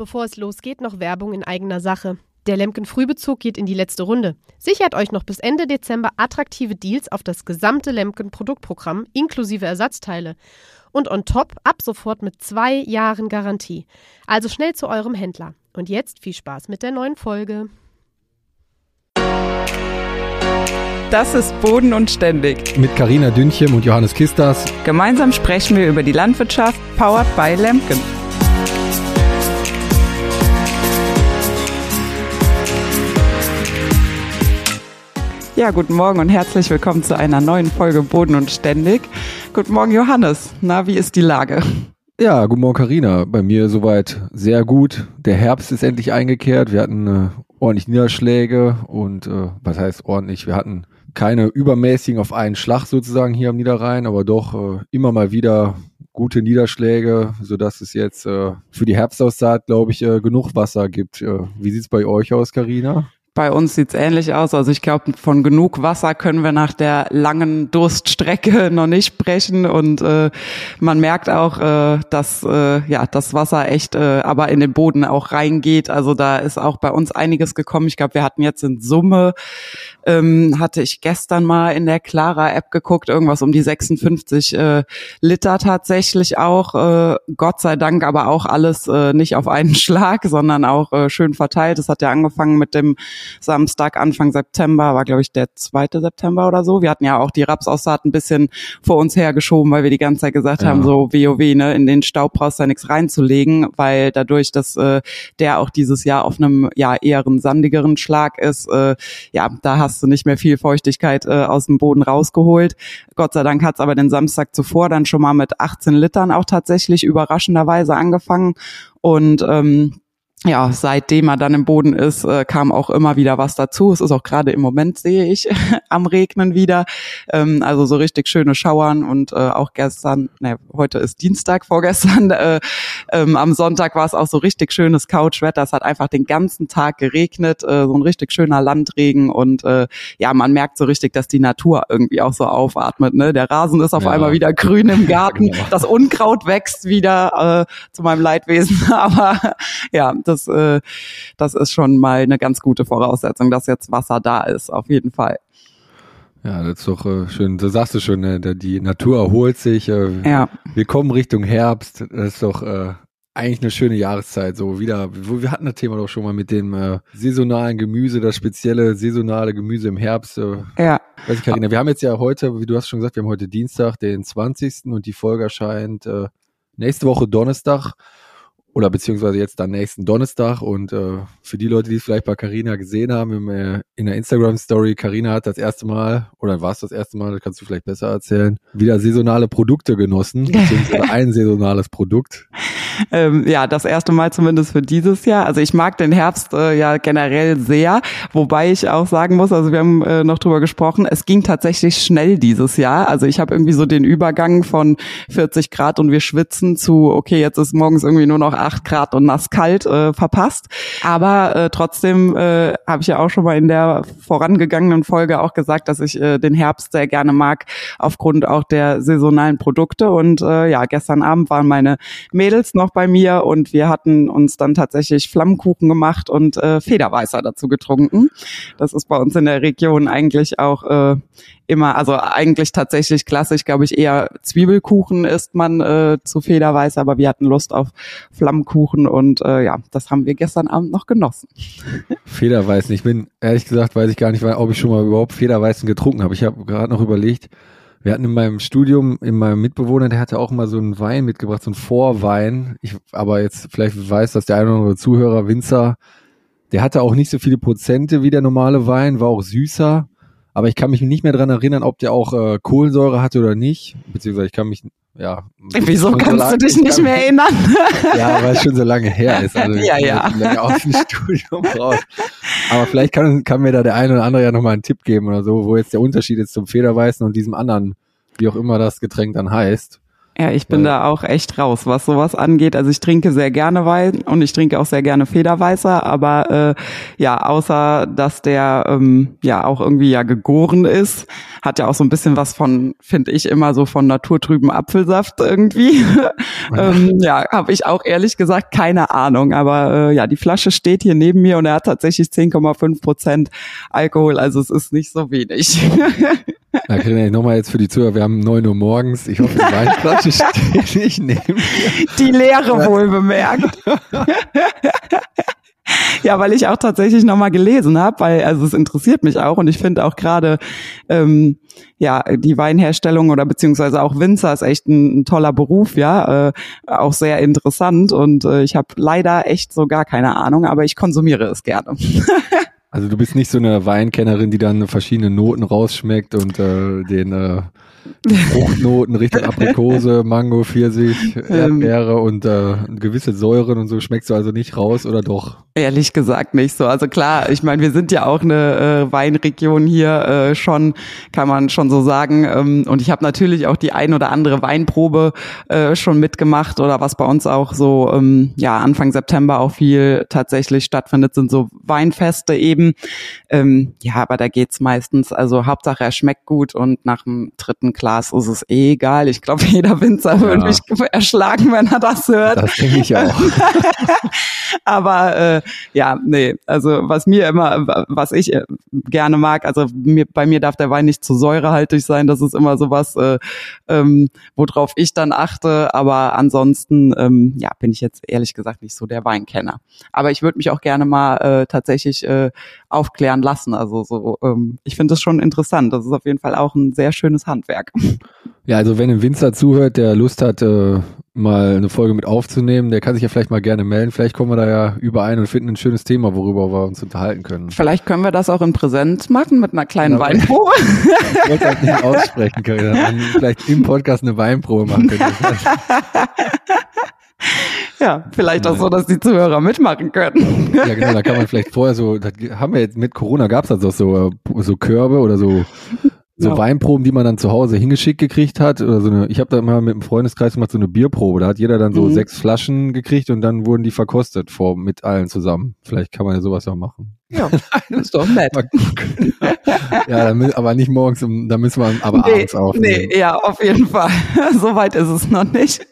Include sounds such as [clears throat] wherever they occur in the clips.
Bevor es losgeht, noch Werbung in eigener Sache. Der Lemken Frühbezug geht in die letzte Runde. Sichert euch noch bis Ende Dezember attraktive Deals auf das gesamte Lemken Produktprogramm inklusive Ersatzteile. Und on top ab sofort mit zwei Jahren Garantie. Also schnell zu eurem Händler. Und jetzt viel Spaß mit der neuen Folge. Das ist Boden und Ständig. Mit Karina Dünchem und Johannes Kistas. Gemeinsam sprechen wir über die Landwirtschaft, powered by Lemken. Ja, guten Morgen und herzlich willkommen zu einer neuen Folge Boden und Ständig. Guten Morgen, Johannes. Na, wie ist die Lage? Ja, guten Morgen, Karina. Bei mir soweit sehr gut. Der Herbst ist endlich eingekehrt. Wir hatten äh, ordentlich Niederschläge und äh, was heißt ordentlich? Wir hatten keine übermäßigen auf einen Schlag sozusagen hier am Niederrhein, aber doch äh, immer mal wieder gute Niederschläge, so dass es jetzt äh, für die Herbstaussaat, glaube ich, äh, genug Wasser gibt. Äh, wie sieht's bei euch aus, Karina? Bei uns sieht's ähnlich aus. Also ich glaube, von genug Wasser können wir nach der langen Durststrecke [laughs] noch nicht sprechen. Und äh, man merkt auch, äh, dass äh, ja das Wasser echt äh, aber in den Boden auch reingeht. Also da ist auch bei uns einiges gekommen. Ich glaube, wir hatten jetzt in Summe, ähm, hatte ich gestern mal in der Clara-App geguckt, irgendwas um die 56 äh, Liter tatsächlich auch. Äh, Gott sei Dank aber auch alles äh, nicht auf einen [laughs] Schlag, sondern auch äh, schön verteilt. Es hat ja angefangen mit dem Samstag, Anfang September, war glaube ich der 2. September oder so. Wir hatten ja auch die Rapsaussaat ein bisschen vor uns hergeschoben, weil wir die ganze Zeit gesagt ja. haben, so WoW, ne, in den Staub brauchst du da nichts reinzulegen, weil dadurch, dass äh, der auch dieses Jahr auf einem ja eher sandigeren Schlag ist, äh, ja, da hast du nicht mehr viel Feuchtigkeit äh, aus dem Boden rausgeholt. Gott sei Dank hat es aber den Samstag zuvor dann schon mal mit 18 Litern auch tatsächlich überraschenderweise angefangen. Und ähm, ja, seitdem er dann im Boden ist, äh, kam auch immer wieder was dazu. Es ist auch gerade im Moment, sehe ich, [laughs] am Regnen wieder. Ähm, also so richtig schöne Schauern und äh, auch gestern, ne, heute ist Dienstag, vorgestern, [laughs] äh, ähm, am Sonntag war es auch so richtig schönes Couchwetter. Es hat einfach den ganzen Tag geregnet, äh, so ein richtig schöner Landregen und äh, ja, man merkt so richtig, dass die Natur irgendwie auch so aufatmet. Ne? Der Rasen ist auf ja. einmal wieder grün im [laughs] Garten, genau. das Unkraut wächst wieder äh, zu meinem Leidwesen, aber ja, das, äh, das ist schon mal eine ganz gute Voraussetzung, dass jetzt Wasser da ist, auf jeden Fall. Ja, das ist doch äh, schön. Du sagst es schon, ne? die Natur erholt sich. Äh, ja. Wir kommen Richtung Herbst. Das ist doch äh, eigentlich eine schöne Jahreszeit. So wieder, wir hatten das Thema doch schon mal mit dem äh, saisonalen Gemüse, das spezielle saisonale Gemüse im Herbst. Äh, ja. Weiß ich, Carina, wir haben jetzt ja heute, wie du hast schon gesagt, wir haben heute Dienstag, den 20. und die Folge erscheint äh, nächste Woche Donnerstag oder beziehungsweise jetzt dann nächsten Donnerstag. Und äh, für die Leute, die es vielleicht bei Carina gesehen haben, im, äh, in der Instagram-Story, Carina hat das erste Mal, oder war es das erste Mal, das kannst du vielleicht besser erzählen, wieder saisonale Produkte genossen, [laughs] beziehungsweise ein saisonales Produkt. Ähm, ja, das erste Mal zumindest für dieses Jahr. Also ich mag den Herbst äh, ja generell sehr, wobei ich auch sagen muss, also wir haben äh, noch drüber gesprochen, es ging tatsächlich schnell dieses Jahr. Also ich habe irgendwie so den Übergang von 40 Grad und wir schwitzen zu, okay, jetzt ist morgens irgendwie nur noch 8 Grad und nass kalt äh, verpasst. Aber äh, trotzdem äh, habe ich ja auch schon mal in der vorangegangenen Folge auch gesagt, dass ich äh, den Herbst sehr gerne mag, aufgrund auch der saisonalen Produkte. Und äh, ja, gestern Abend waren meine Mädels noch bei mir und wir hatten uns dann tatsächlich Flammkuchen gemacht und äh, Federweißer dazu getrunken. Das ist bei uns in der Region eigentlich auch äh, immer, also eigentlich tatsächlich klassisch, glaube ich, eher Zwiebelkuchen isst man äh, zu Federweiß, aber wir hatten Lust auf Flammkuchen und äh, ja, das haben wir gestern Abend noch genossen. [laughs] Federweißen, ich bin ehrlich gesagt, weiß ich gar nicht, ob ich schon mal überhaupt Federweißen getrunken habe. Ich habe gerade noch überlegt, wir hatten in meinem Studium, in meinem Mitbewohner, der hatte auch mal so einen Wein mitgebracht, so einen Vorwein. Ich, aber jetzt vielleicht weiß das der eine oder andere Zuhörer, Winzer, der hatte auch nicht so viele Prozente wie der normale Wein, war auch süßer aber ich kann mich nicht mehr dran erinnern, ob der auch äh, Kohlensäure hatte oder nicht. Beziehungsweise ich kann mich, ja. Wieso kannst so lang, du dich nicht mehr erinnern? ja, weil es schon so lange her ist. Also [laughs] ja, ja. aus dem [laughs] Studium raus. Aber vielleicht kann, kann mir da der eine oder andere ja nochmal einen Tipp geben oder so, wo jetzt der Unterschied ist zum Federweißen und diesem anderen, wie auch immer das Getränk dann heißt. Ja, ich bin ja. da auch echt raus, was sowas angeht. Also ich trinke sehr gerne Wein und ich trinke auch sehr gerne Federweißer, aber äh, ja, außer dass der ähm, ja auch irgendwie ja gegoren ist, hat ja auch so ein bisschen was von, finde ich, immer so von naturtrüben Apfelsaft irgendwie. [laughs] ähm, ja, habe ich auch ehrlich gesagt keine Ahnung. Aber äh, ja, die Flasche steht hier neben mir und er hat tatsächlich 10,5 Prozent Alkohol, also es ist nicht so wenig. [laughs] Na, okay, nochmal jetzt für die Zuhörer, wir haben neun Uhr morgens. Ich hoffe, die [laughs] Weinflasche nicht neben mir. Die Leere wohl bemerkt. ja, weil ich auch tatsächlich nochmal gelesen habe, weil also es interessiert mich auch und ich finde auch gerade ähm, ja die Weinherstellung oder beziehungsweise auch Winzer ist echt ein, ein toller Beruf, ja, äh, auch sehr interessant und äh, ich habe leider echt so gar keine Ahnung, aber ich konsumiere es gerne. also du bist nicht so eine Weinkennerin, die dann verschiedene Noten rausschmeckt und äh, den äh, Fruchtnoten Richtung Aprikose, Mango, Pfirsich, ähm. Erdbeere und äh, gewisse Säuren und so schmeckst du also nicht raus oder doch? Ehrlich gesagt nicht so. Also klar, ich meine, wir sind ja auch eine äh, Weinregion hier äh, schon, kann man schon so sagen. Ähm, und ich habe natürlich auch die ein oder andere Weinprobe äh, schon mitgemacht oder was bei uns auch so ähm, ja Anfang September auch viel tatsächlich stattfindet, sind so Weinfeste eben. Ähm, ja, aber da geht's meistens. Also Hauptsache er schmeckt gut und nach dem dritten Glas ist es eh egal. Ich glaube, [laughs] jeder Winzer ja. würde mich erschlagen, wenn er das hört. Das denke ich auch. [laughs] aber äh, ja, nee, also was mir immer, was ich äh, gerne mag, also mir, bei mir darf der Wein nicht zu säurehaltig sein. Das ist immer sowas, äh, ähm, worauf ich dann achte. Aber ansonsten, ähm, ja, bin ich jetzt ehrlich gesagt nicht so der Weinkenner. Aber ich würde mich auch gerne mal äh, tatsächlich äh, aufklären lassen. Also so, ähm, ich finde das schon interessant. Das ist auf jeden Fall auch ein sehr schönes Handwerk. Ja, also wenn ein Winzer zuhört, der Lust hat, äh, mal eine Folge mit aufzunehmen, der kann sich ja vielleicht mal gerne melden. Vielleicht kommen wir da ja überein und finden ein schönes Thema, worüber wir uns unterhalten können. Vielleicht können wir das auch in Präsenz machen mit einer kleinen ja, Weinprobe. [laughs] Ich wollte halt nicht aussprechen können. Vielleicht im Podcast eine Weinprobe machen können. [laughs] Ja, vielleicht auch so, dass die Zuhörer mitmachen können. Ja, genau, da kann man vielleicht vorher so, haben wir jetzt mit Corona gab es also so, so Körbe oder so so ja. Weinproben, die man dann zu Hause hingeschickt gekriegt hat. Oder so eine, ich habe da mal mit einem Freundeskreis gemacht, so eine Bierprobe. Da hat jeder dann so mhm. sechs Flaschen gekriegt und dann wurden die verkostet vor mit allen zusammen. Vielleicht kann man ja sowas auch machen. Ja, [laughs] das ist doch nett. ja, aber nicht morgens, da müssen wir aber nee, abends aufnehmen. Nee, ja, auf jeden Fall. [laughs] Soweit ist es noch nicht.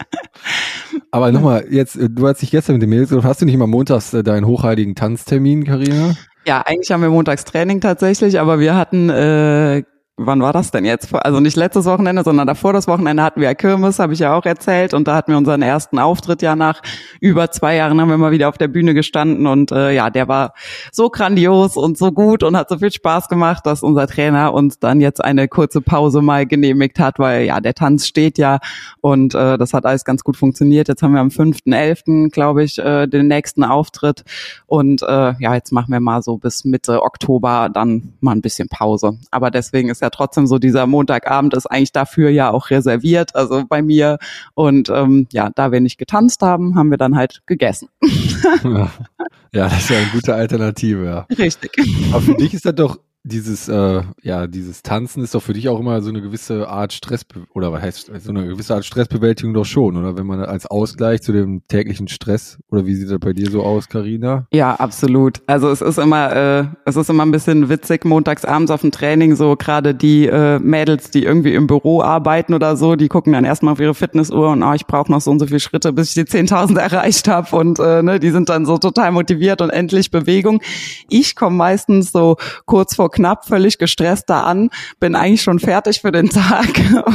Aber nochmal, jetzt, du hast dich gestern mit dem Mädels hast du nicht immer montags äh, deinen hochheiligen Tanztermin, Karina? Ja, eigentlich haben wir montags Training tatsächlich, aber wir hatten äh, wann war das denn jetzt? Also nicht letztes Wochenende, sondern davor das Wochenende hatten wir Kirmes, habe ich ja auch erzählt. Und da hatten wir unseren ersten Auftritt ja nach über zwei Jahren haben wir mal wieder auf der Bühne gestanden. Und äh, ja, der war so grandios und so gut und hat so viel Spaß gemacht, dass unser Trainer uns dann jetzt eine kurze Pause mal genehmigt hat, weil ja, der Tanz steht ja und äh, das hat alles ganz gut funktioniert. Jetzt haben wir am 5.11., glaube ich, äh, den nächsten Auftritt. Und äh, ja, jetzt machen wir mal so bis Mitte Oktober dann mal ein bisschen Pause. Aber deswegen ist ja trotzdem so, dieser Montagabend ist eigentlich dafür ja auch reserviert, also bei mir. Und ähm, ja, da wir nicht getanzt haben, haben wir dann halt gegessen. Ja, [laughs] ja das ist ja eine gute Alternative, ja. Richtig. Aber für dich ist das doch dieses, äh, ja, dieses Tanzen ist doch für dich auch immer so eine gewisse Art Stress, oder was heißt, so eine gewisse Art Stressbewältigung doch schon, oder? Wenn man als Ausgleich zu dem täglichen Stress, oder wie sieht das bei dir so aus, Karina? Ja, absolut. Also es ist immer, äh, es ist immer ein bisschen witzig, montags abends auf dem Training, so gerade die äh, Mädels, die irgendwie im Büro arbeiten oder so, die gucken dann erstmal auf ihre Fitnessuhr und, oh, ich brauche noch so und so viele Schritte, bis ich die 10.000 [laughs] erreicht habe und äh, ne, die sind dann so total motiviert und endlich Bewegung. Ich komme meistens so kurz vor knapp, völlig gestresst da an, bin eigentlich schon fertig für den [laughs] Tag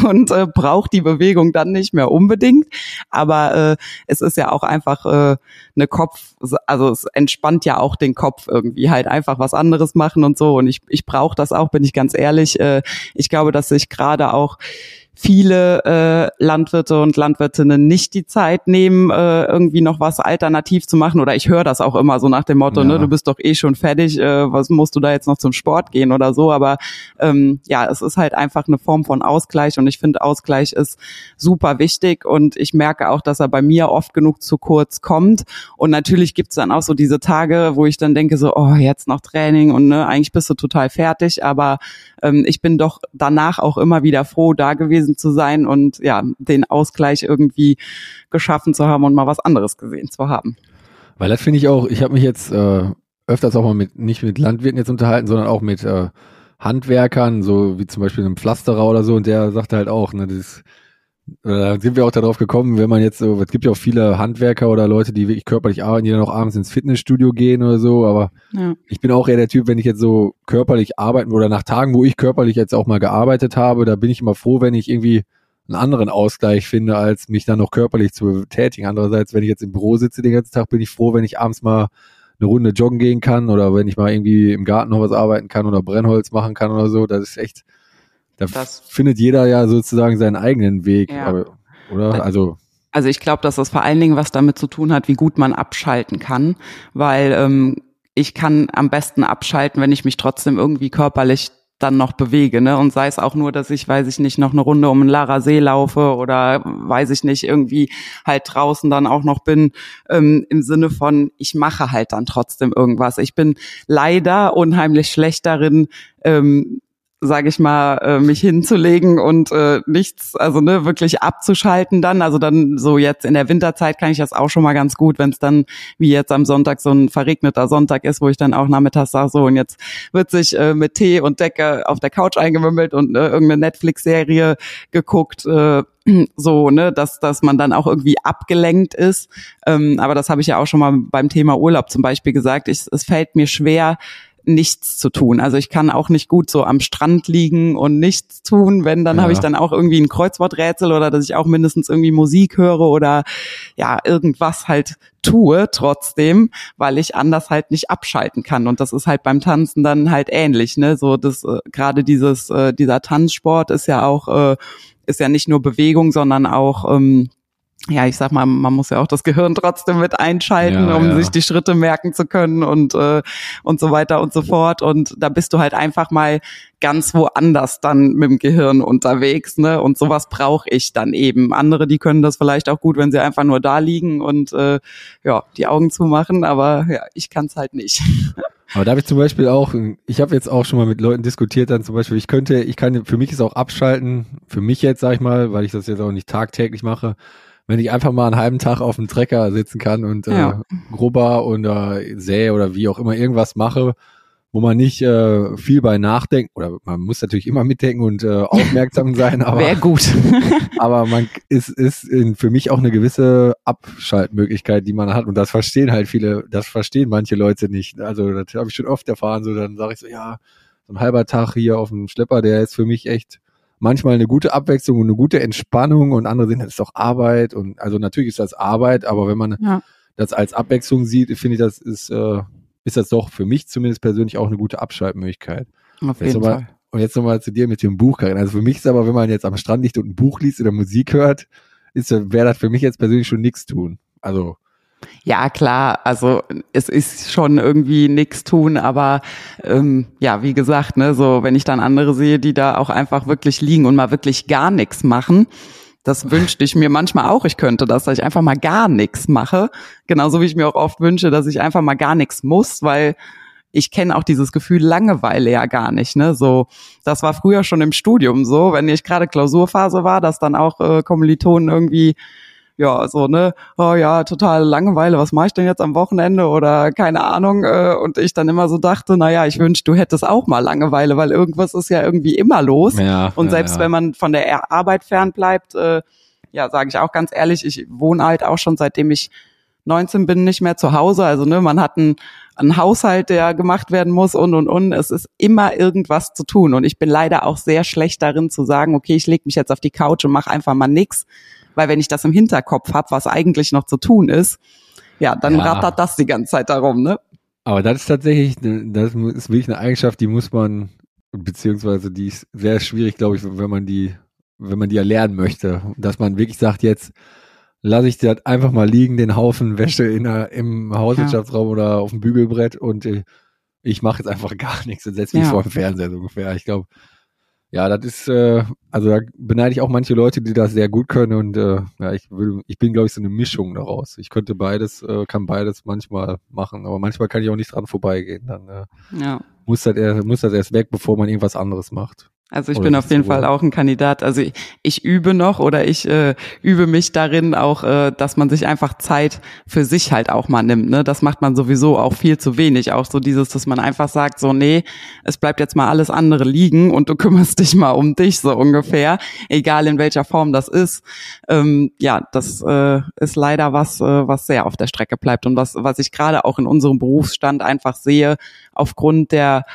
und äh, brauche die Bewegung dann nicht mehr unbedingt. Aber äh, es ist ja auch einfach äh, eine Kopf, also es entspannt ja auch den Kopf irgendwie, halt einfach was anderes machen und so. Und ich, ich brauche das auch, bin ich ganz ehrlich. Äh, ich glaube, dass ich gerade auch viele äh, Landwirte und Landwirtinnen nicht die Zeit nehmen, äh, irgendwie noch was alternativ zu machen. Oder ich höre das auch immer so nach dem Motto, ne, ja. ne, du bist doch eh schon fertig, äh, was musst du da jetzt noch zum Sport gehen oder so. Aber ähm, ja, es ist halt einfach eine Form von Ausgleich und ich finde, Ausgleich ist super wichtig und ich merke auch, dass er bei mir oft genug zu kurz kommt. Und natürlich gibt's dann auch so diese Tage, wo ich dann denke, so, oh, jetzt noch Training und ne, eigentlich bist du total fertig, aber ähm, ich bin doch danach auch immer wieder froh, da gewesen gewesen zu sein und ja, den Ausgleich irgendwie geschaffen zu haben und mal was anderes gesehen zu haben. Weil das finde ich auch, ich habe mich jetzt äh, öfters auch mal mit, nicht mit Landwirten jetzt unterhalten, sondern auch mit äh, Handwerkern, so wie zum Beispiel einem Pflasterer oder so, und der sagte halt auch, ne, das da sind wir auch darauf gekommen, wenn man jetzt so, es gibt ja auch viele Handwerker oder Leute, die wirklich körperlich arbeiten, die dann auch abends ins Fitnessstudio gehen oder so, aber ja. ich bin auch eher der Typ, wenn ich jetzt so körperlich arbeiten oder nach Tagen, wo ich körperlich jetzt auch mal gearbeitet habe, da bin ich immer froh, wenn ich irgendwie einen anderen Ausgleich finde, als mich dann noch körperlich zu betätigen. Andererseits, wenn ich jetzt im Büro sitze den ganzen Tag, bin ich froh, wenn ich abends mal eine Runde joggen gehen kann oder wenn ich mal irgendwie im Garten noch was arbeiten kann oder Brennholz machen kann oder so. Das ist echt, da das, findet jeder ja sozusagen seinen eigenen Weg, ja. aber, oder? Also also ich glaube, dass das vor allen Dingen was damit zu tun hat, wie gut man abschalten kann, weil ähm, ich kann am besten abschalten, wenn ich mich trotzdem irgendwie körperlich dann noch bewege, ne? Und sei es auch nur, dass ich, weiß ich nicht, noch eine Runde um den Lara See laufe oder weiß ich nicht, irgendwie halt draußen dann auch noch bin, ähm, im Sinne von, ich mache halt dann trotzdem irgendwas. Ich bin leider unheimlich schlecht darin, ähm, sage ich mal, äh, mich hinzulegen und äh, nichts, also ne, wirklich abzuschalten dann. Also dann so jetzt in der Winterzeit kann ich das auch schon mal ganz gut, wenn es dann wie jetzt am Sonntag so ein verregneter Sonntag ist, wo ich dann auch nachmittags sage, so und jetzt wird sich äh, mit Tee und Decke auf der Couch eingemümmelt und äh, irgendeine Netflix-Serie geguckt. Äh, [clears throat] so, ne, dass, dass man dann auch irgendwie abgelenkt ist. Ähm, aber das habe ich ja auch schon mal beim Thema Urlaub zum Beispiel gesagt. Ich, es fällt mir schwer, nichts zu tun. Also ich kann auch nicht gut so am Strand liegen und nichts tun. Wenn, dann ja. habe ich dann auch irgendwie ein Kreuzworträtsel oder dass ich auch mindestens irgendwie Musik höre oder ja, irgendwas halt tue trotzdem, weil ich anders halt nicht abschalten kann. Und das ist halt beim Tanzen dann halt ähnlich, ne? So das äh, gerade dieses, äh, dieser Tanzsport ist ja auch, äh, ist ja nicht nur Bewegung, sondern auch ähm, ja, ich sag mal, man muss ja auch das Gehirn trotzdem mit einschalten, ja, um ja. sich die Schritte merken zu können und äh, und so weiter und so fort. Und da bist du halt einfach mal ganz woanders dann mit dem Gehirn unterwegs, ne? Und sowas brauche ich dann eben. Andere, die können das vielleicht auch gut, wenn sie einfach nur da liegen und äh, ja die Augen zumachen, aber ja, ich kann es halt nicht. [laughs] Aber da habe ich zum Beispiel auch, ich habe jetzt auch schon mal mit Leuten diskutiert, dann zum Beispiel, ich könnte, ich kann, für mich ist auch abschalten, für mich jetzt, sag ich mal, weil ich das jetzt auch nicht tagtäglich mache, wenn ich einfach mal einen halben Tag auf dem Trecker sitzen kann und äh, ja. Grubber oder Sähe oder wie auch immer irgendwas mache, wo man nicht äh, viel bei nachdenkt, oder man muss natürlich immer mitdenken und äh, [laughs] aufmerksam sein, aber Wäre gut. [laughs] aber man ist, ist in, für mich auch eine gewisse Abschaltmöglichkeit, die man hat. Und das verstehen halt viele, das verstehen manche Leute nicht. Also das habe ich schon oft erfahren. So, dann sage ich so, ja, so ein halber Tag hier auf dem Schlepper, der ist für mich echt manchmal eine gute Abwechslung und eine gute Entspannung und andere sehen, das ist doch Arbeit und also natürlich ist das Arbeit, aber wenn man ja. das als Abwechslung sieht, finde ich, das ist, äh, ist das doch für mich zumindest persönlich auch eine gute Abschaltmöglichkeit. Auf jeden mal, Fall. Und jetzt nochmal zu dir mit dem Buch, Karin. Also für mich ist aber, wenn man jetzt am Strand liegt und ein Buch liest oder Musik hört, ist, wäre das für mich jetzt persönlich schon nichts tun. Also ja, klar, also es ist schon irgendwie nix tun, aber ähm, ja, wie gesagt, ne, so wenn ich dann andere sehe, die da auch einfach wirklich liegen und mal wirklich gar nichts machen, das wünschte ich mir manchmal auch, ich könnte das, dass ich einfach mal gar nichts mache. Genauso wie ich mir auch oft wünsche, dass ich einfach mal gar nichts muss, weil ich kenne auch dieses Gefühl Langeweile ja gar nicht. Ne? So, das war früher schon im Studium so, wenn ich gerade Klausurphase war, dass dann auch äh, Kommilitonen irgendwie ja, so, ne, oh ja, total Langeweile, was mache ich denn jetzt am Wochenende oder keine Ahnung. Äh, und ich dann immer so dachte, naja, ich wünschte, du hättest auch mal Langeweile, weil irgendwas ist ja irgendwie immer los. Ja, und selbst ja. wenn man von der Arbeit fern bleibt, äh, ja, sage ich auch ganz ehrlich, ich wohne halt auch schon seitdem ich 19 bin nicht mehr zu Hause. Also ne, man hat einen, einen Haushalt, der gemacht werden muss und und und. Es ist immer irgendwas zu tun. Und ich bin leider auch sehr schlecht darin zu sagen, okay, ich lege mich jetzt auf die Couch und mache einfach mal nix weil wenn ich das im Hinterkopf habe, was eigentlich noch zu tun ist, ja, dann ja. rattert das die ganze Zeit darum, ne? Aber das ist tatsächlich, das ist wirklich eine Eigenschaft, die muss man, beziehungsweise die ist sehr schwierig, glaube ich, wenn man die, wenn man die erlernen möchte. Dass man wirklich sagt, jetzt lasse ich das einfach mal liegen, den Haufen Wäsche in der, im Hauswirtschaftsraum ja. oder auf dem Bügelbrett und äh, ich mache jetzt einfach gar nichts und setze mich ja. vor dem Fernseher so ungefähr. Ich glaube, ja, das ist, äh, also da beneide ich auch manche Leute, die das sehr gut können und äh, ja, ich will, ich bin, glaube ich, so eine Mischung daraus. Ich könnte beides, äh, kann beides manchmal machen, aber manchmal kann ich auch nicht dran vorbeigehen. Dann äh, ja. muss, das erst, muss das erst weg, bevor man irgendwas anderes macht. Also ich oder bin auf jeden Fall auch ein Kandidat. Also ich, ich übe noch oder ich äh, übe mich darin auch, äh, dass man sich einfach Zeit für sich halt auch mal nimmt. Ne? Das macht man sowieso auch viel zu wenig. Auch so dieses, dass man einfach sagt, so nee, es bleibt jetzt mal alles andere liegen und du [laughs] kümmerst dich mal um dich so ungefähr, egal in welcher Form das ist. Ähm, ja, das äh, ist leider was, äh, was sehr auf der Strecke bleibt und was, was ich gerade auch in unserem Berufsstand einfach sehe, aufgrund der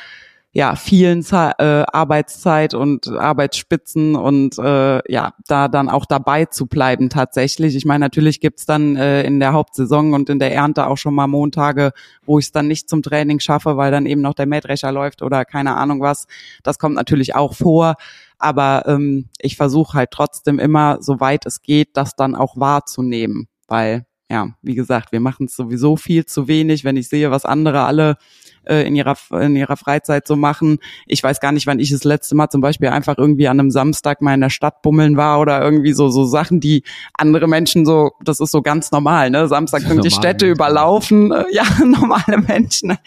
ja vielen Ze äh, Arbeitszeit und Arbeitsspitzen und äh, ja da dann auch dabei zu bleiben tatsächlich. Ich meine, natürlich gibt's dann äh, in der Hauptsaison und in der Ernte auch schon mal Montage, wo ich es dann nicht zum Training schaffe, weil dann eben noch der Mähdrescher läuft oder keine Ahnung was. Das kommt natürlich auch vor. Aber ähm, ich versuche halt trotzdem immer, soweit es geht, das dann auch wahrzunehmen, weil ja, wie gesagt, wir machen es sowieso viel zu wenig. Wenn ich sehe, was andere alle äh, in ihrer in ihrer Freizeit so machen. Ich weiß gar nicht, wann ich das letzte Mal zum Beispiel einfach irgendwie an einem Samstag mal in der Stadt bummeln war oder irgendwie so so Sachen, die andere Menschen so, das ist so ganz normal, ne? Samstag [laughs] sind die Städte Menschen. überlaufen, äh, [laughs] ja normale Menschen,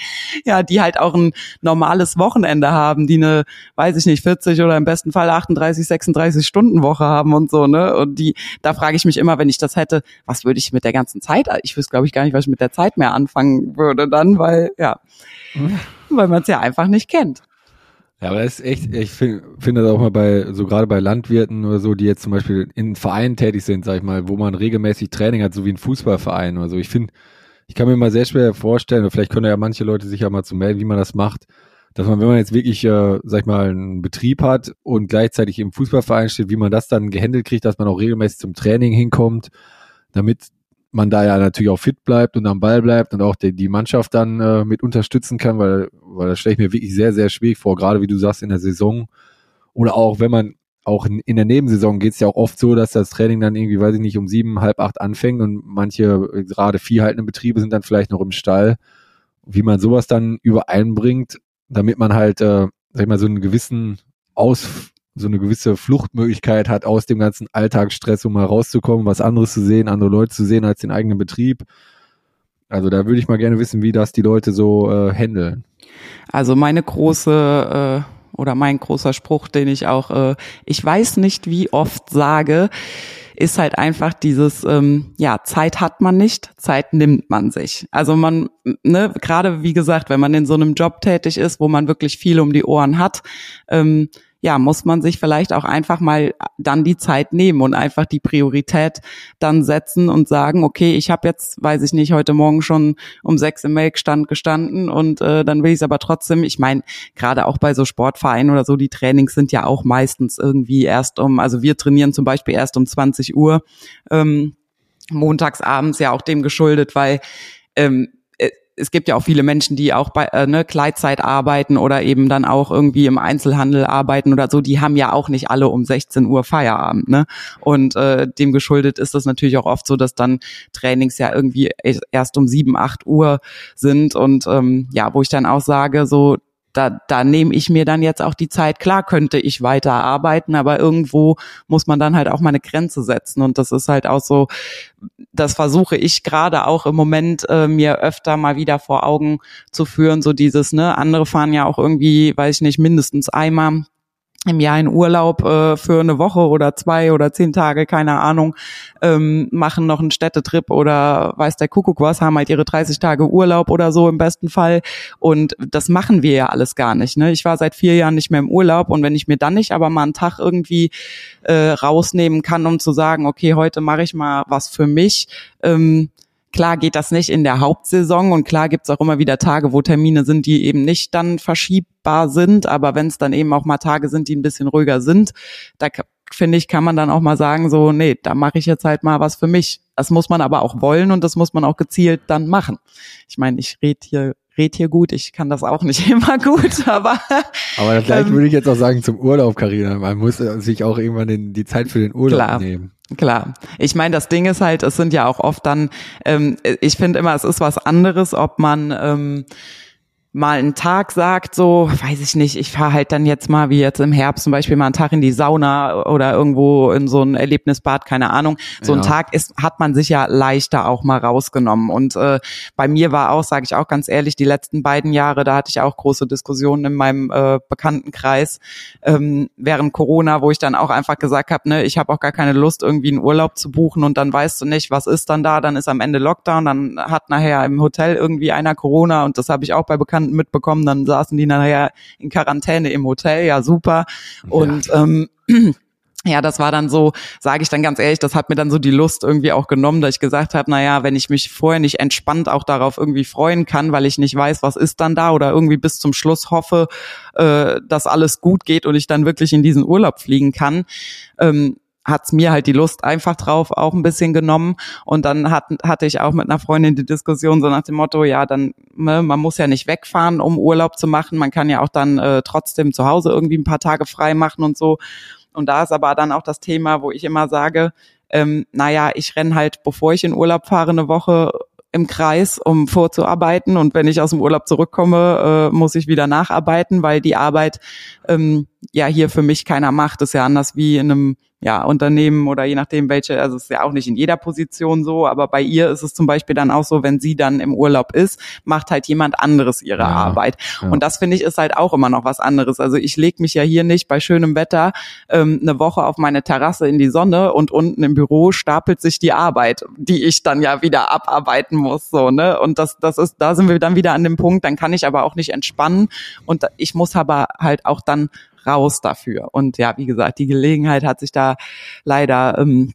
ja, die halt auch ein normales Wochenende haben, die eine, weiß ich nicht, 40 oder im besten Fall 38, 36 Stunden Woche haben und so, ne? Und die, da frage ich mich immer, wenn ich das hätte, was würde ich mit der ganzen Zeit? Ich wüsste, glaube ich, gar nicht, was ich mit der Zeit mehr anfangen würde dann, weil ja. [laughs] weil man es ja einfach nicht kennt. Ja, aber das ist echt, ich finde find das auch mal bei, so gerade bei Landwirten oder so, die jetzt zum Beispiel in Vereinen tätig sind, sag ich mal, wo man regelmäßig Training hat, so wie ein Fußballverein oder so. Ich finde, ich kann mir mal sehr schwer vorstellen, vielleicht können ja manche Leute sich ja mal zu melden, wie man das macht, dass man, wenn man jetzt wirklich, äh, sag ich mal, einen Betrieb hat und gleichzeitig im Fußballverein steht, wie man das dann gehandelt kriegt, dass man auch regelmäßig zum Training hinkommt, damit man da ja natürlich auch fit bleibt und am Ball bleibt und auch die, die Mannschaft dann äh, mit unterstützen kann, weil, weil das stelle ich mir wirklich sehr, sehr schwierig vor, gerade wie du sagst, in der Saison. Oder auch wenn man auch in, in der Nebensaison geht es ja auch oft so, dass das Training dann irgendwie, weiß ich nicht, um sieben, halb acht anfängt und manche, gerade viehhaltende Betriebe sind dann vielleicht noch im Stall. Wie man sowas dann übereinbringt, damit man halt, äh, sag ich mal, so einen gewissen Aus, so eine gewisse Fluchtmöglichkeit hat aus dem ganzen Alltagsstress, um mal rauszukommen, was anderes zu sehen, andere Leute zu sehen als den eigenen Betrieb. Also da würde ich mal gerne wissen, wie das die Leute so äh, handeln. Also meine große äh, oder mein großer Spruch, den ich auch, äh, ich weiß nicht, wie oft sage, ist halt einfach dieses, ähm, ja, Zeit hat man nicht, Zeit nimmt man sich. Also man, ne, gerade wie gesagt, wenn man in so einem Job tätig ist, wo man wirklich viel um die Ohren hat, ähm, ja, muss man sich vielleicht auch einfach mal dann die Zeit nehmen und einfach die Priorität dann setzen und sagen, okay, ich habe jetzt, weiß ich nicht, heute Morgen schon um sechs im Melkstand gestanden und äh, dann will ich es aber trotzdem, ich meine, gerade auch bei so Sportvereinen oder so, die Trainings sind ja auch meistens irgendwie erst um, also wir trainieren zum Beispiel erst um 20 Uhr, ähm, montags abends ja auch dem geschuldet, weil ähm, es gibt ja auch viele Menschen, die auch bei äh, ne, Kleidzeit arbeiten oder eben dann auch irgendwie im Einzelhandel arbeiten oder so, die haben ja auch nicht alle um 16 Uhr Feierabend. Ne? Und äh, dem geschuldet ist das natürlich auch oft so, dass dann Trainings ja irgendwie erst um 7, 8 Uhr sind. Und ähm, ja, wo ich dann auch sage, so da, da nehme ich mir dann jetzt auch die Zeit. Klar könnte ich weiter arbeiten, aber irgendwo muss man dann halt auch mal eine Grenze setzen. Und das ist halt auch so, das versuche ich gerade auch im Moment äh, mir öfter mal wieder vor Augen zu führen. So dieses, ne, andere fahren ja auch irgendwie, weiß ich nicht, mindestens einmal im Jahr in Urlaub äh, für eine Woche oder zwei oder zehn Tage, keine Ahnung, ähm, machen noch einen Städtetrip oder weiß der Kuckuck was, haben halt ihre 30 Tage Urlaub oder so im besten Fall. Und das machen wir ja alles gar nicht. Ne? Ich war seit vier Jahren nicht mehr im Urlaub und wenn ich mir dann nicht aber mal einen Tag irgendwie äh, rausnehmen kann, um zu sagen, okay, heute mache ich mal was für mich, ähm, Klar geht das nicht in der Hauptsaison und klar gibt's auch immer wieder Tage, wo Termine sind, die eben nicht dann verschiebbar sind. Aber wenn es dann eben auch mal Tage sind, die ein bisschen ruhiger sind, da finde ich, kann man dann auch mal sagen, so, nee, da mache ich jetzt halt mal was für mich. Das muss man aber auch wollen und das muss man auch gezielt dann machen. Ich meine, ich rede hier red hier gut, ich kann das auch nicht [laughs] immer gut, aber. Aber das gleiche ähm, würde ich jetzt auch sagen zum Urlaub, Karina. Man muss sich auch irgendwann den, die Zeit für den Urlaub klar, nehmen. Klar. Ich meine, das Ding ist halt, es sind ja auch oft dann, ähm, ich finde immer, es ist was anderes, ob man ähm, mal einen Tag sagt, so, weiß ich nicht, ich fahre halt dann jetzt mal, wie jetzt im Herbst zum Beispiel, mal einen Tag in die Sauna oder irgendwo in so ein Erlebnisbad, keine Ahnung. So ja. ein Tag ist, hat man sich ja leichter auch mal rausgenommen. Und äh, bei mir war auch, sage ich auch ganz ehrlich, die letzten beiden Jahre, da hatte ich auch große Diskussionen in meinem äh, Bekanntenkreis ähm, während Corona, wo ich dann auch einfach gesagt habe, ne, ich habe auch gar keine Lust, irgendwie einen Urlaub zu buchen und dann weißt du nicht, was ist dann da, dann ist am Ende Lockdown, dann hat nachher im Hotel irgendwie einer Corona und das habe ich auch bei Bekannten Bekannten mitbekommen, dann saßen die nachher in Quarantäne im Hotel, ja super. Und ja. ähm, [clears throat] ja, das war dann so, sage ich dann ganz ehrlich, das hat mir dann so die Lust irgendwie auch genommen, dass ich gesagt habe, naja, wenn ich mich vorher nicht entspannt auch darauf irgendwie freuen kann, weil ich nicht weiß, was ist dann da oder irgendwie bis zum Schluss hoffe, äh, dass alles gut geht und ich dann wirklich in diesen Urlaub fliegen kann, ähm, hat's mir halt die Lust einfach drauf auch ein bisschen genommen. Und dann hat, hatte ich auch mit einer Freundin die Diskussion so nach dem Motto, ja, dann, ne, man muss ja nicht wegfahren, um Urlaub zu machen. Man kann ja auch dann äh, trotzdem zu Hause irgendwie ein paar Tage frei machen und so. Und da ist aber dann auch das Thema, wo ich immer sage, ähm, naja, ich renn halt, bevor ich in Urlaub fahre, eine Woche im Kreis, um vorzuarbeiten. Und wenn ich aus dem Urlaub zurückkomme, äh, muss ich wieder nacharbeiten, weil die Arbeit ähm, ja hier für mich keiner macht. Das ist ja anders wie in einem ja, Unternehmen oder je nachdem welche, also es ist ja auch nicht in jeder Position so, aber bei ihr ist es zum Beispiel dann auch so, wenn sie dann im Urlaub ist, macht halt jemand anderes ihre ja, Arbeit. Ja. Und das finde ich ist halt auch immer noch was anderes. Also ich lege mich ja hier nicht bei schönem Wetter ähm, eine Woche auf meine Terrasse in die Sonne und unten im Büro stapelt sich die Arbeit, die ich dann ja wieder abarbeiten muss. So, ne? Und das, das ist, da sind wir dann wieder an dem Punkt, dann kann ich aber auch nicht entspannen. Und ich muss aber halt auch dann raus dafür. Und ja, wie gesagt, die Gelegenheit hat sich da leider ähm,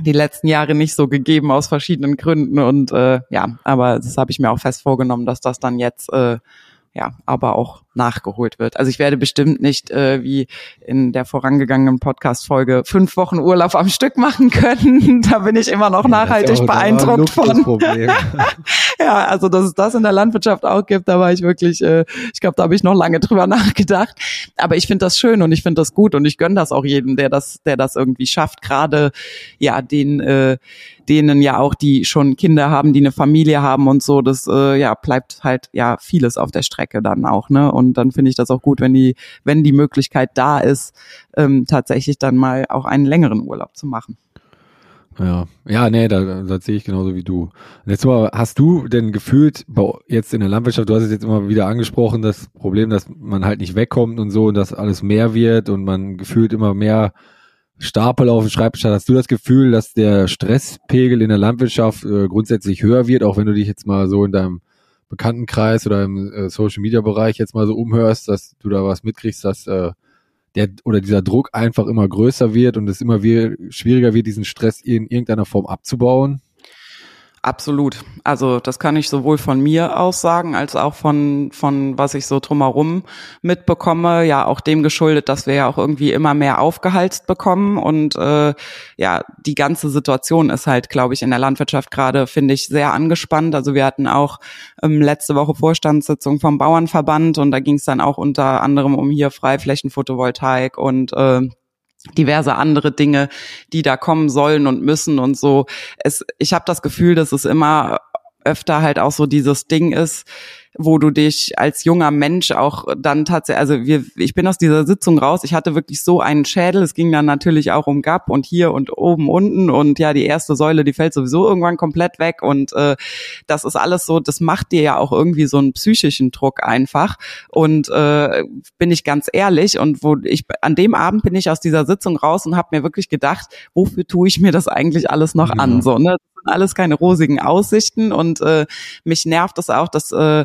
die letzten Jahre nicht so gegeben aus verschiedenen Gründen. Und äh, ja, aber das habe ich mir auch fest vorgenommen, dass das dann jetzt äh, ja, aber auch nachgeholt wird. Also ich werde bestimmt nicht äh, wie in der vorangegangenen Podcast-Folge fünf Wochen Urlaub am Stück machen können. [laughs] da bin ich immer noch ja, nachhaltig auch, beeindruckt von. [laughs] [laughs] ja, also dass es das in der Landwirtschaft auch gibt, da war ich wirklich, äh, ich glaube, da habe ich noch lange [laughs] drüber nachgedacht. Aber ich finde das schön und ich finde das gut und ich gönne das auch jedem, der das, der das irgendwie schafft. Gerade ja den äh, denen ja auch, die schon Kinder haben, die eine Familie haben und so, das äh, ja bleibt halt ja vieles auf der Strecke dann auch, ne? Und dann finde ich das auch gut, wenn die, wenn die Möglichkeit da ist, ähm, tatsächlich dann mal auch einen längeren Urlaub zu machen. Ja, ja, nee, da, das sehe ich genauso wie du. Jetzt mal, hast du denn gefühlt, jetzt in der Landwirtschaft, du hast es jetzt immer wieder angesprochen, das Problem, dass man halt nicht wegkommt und so und dass alles mehr wird und man gefühlt immer mehr Stapel auf dem Schreibtisch hat. Hast du das Gefühl, dass der Stresspegel in der Landwirtschaft äh, grundsätzlich höher wird, auch wenn du dich jetzt mal so in deinem Bekanntenkreis oder im äh, Social Media Bereich jetzt mal so umhörst, dass du da was mitkriegst, dass äh, der oder dieser Druck einfach immer größer wird und es immer wie, schwieriger wird, diesen Stress in irgendeiner Form abzubauen? Absolut. Also das kann ich sowohl von mir aus sagen, als auch von, von was ich so drumherum mitbekomme. Ja, auch dem geschuldet, dass wir ja auch irgendwie immer mehr aufgehalst bekommen. Und äh, ja, die ganze Situation ist halt, glaube ich, in der Landwirtschaft gerade, finde ich, sehr angespannt. Also wir hatten auch ähm, letzte Woche Vorstandssitzung vom Bauernverband und da ging es dann auch unter anderem um hier Freiflächenphotovoltaik und äh, diverse andere Dinge, die da kommen sollen und müssen und so. Es, ich habe das Gefühl, dass es immer öfter halt auch so dieses Ding ist, wo du dich als junger Mensch auch dann tatsächlich, also wir, ich bin aus dieser Sitzung raus, ich hatte wirklich so einen Schädel, es ging dann natürlich auch um GAP und hier und oben, unten. Und ja, die erste Säule, die fällt sowieso irgendwann komplett weg. Und äh, das ist alles so, das macht dir ja auch irgendwie so einen psychischen Druck einfach. Und äh, bin ich ganz ehrlich. Und wo ich, an dem Abend bin ich aus dieser Sitzung raus und habe mir wirklich gedacht, wofür tue ich mir das eigentlich alles noch ja. an, so, ne? alles keine rosigen Aussichten. Und äh, mich nervt es auch, dass äh,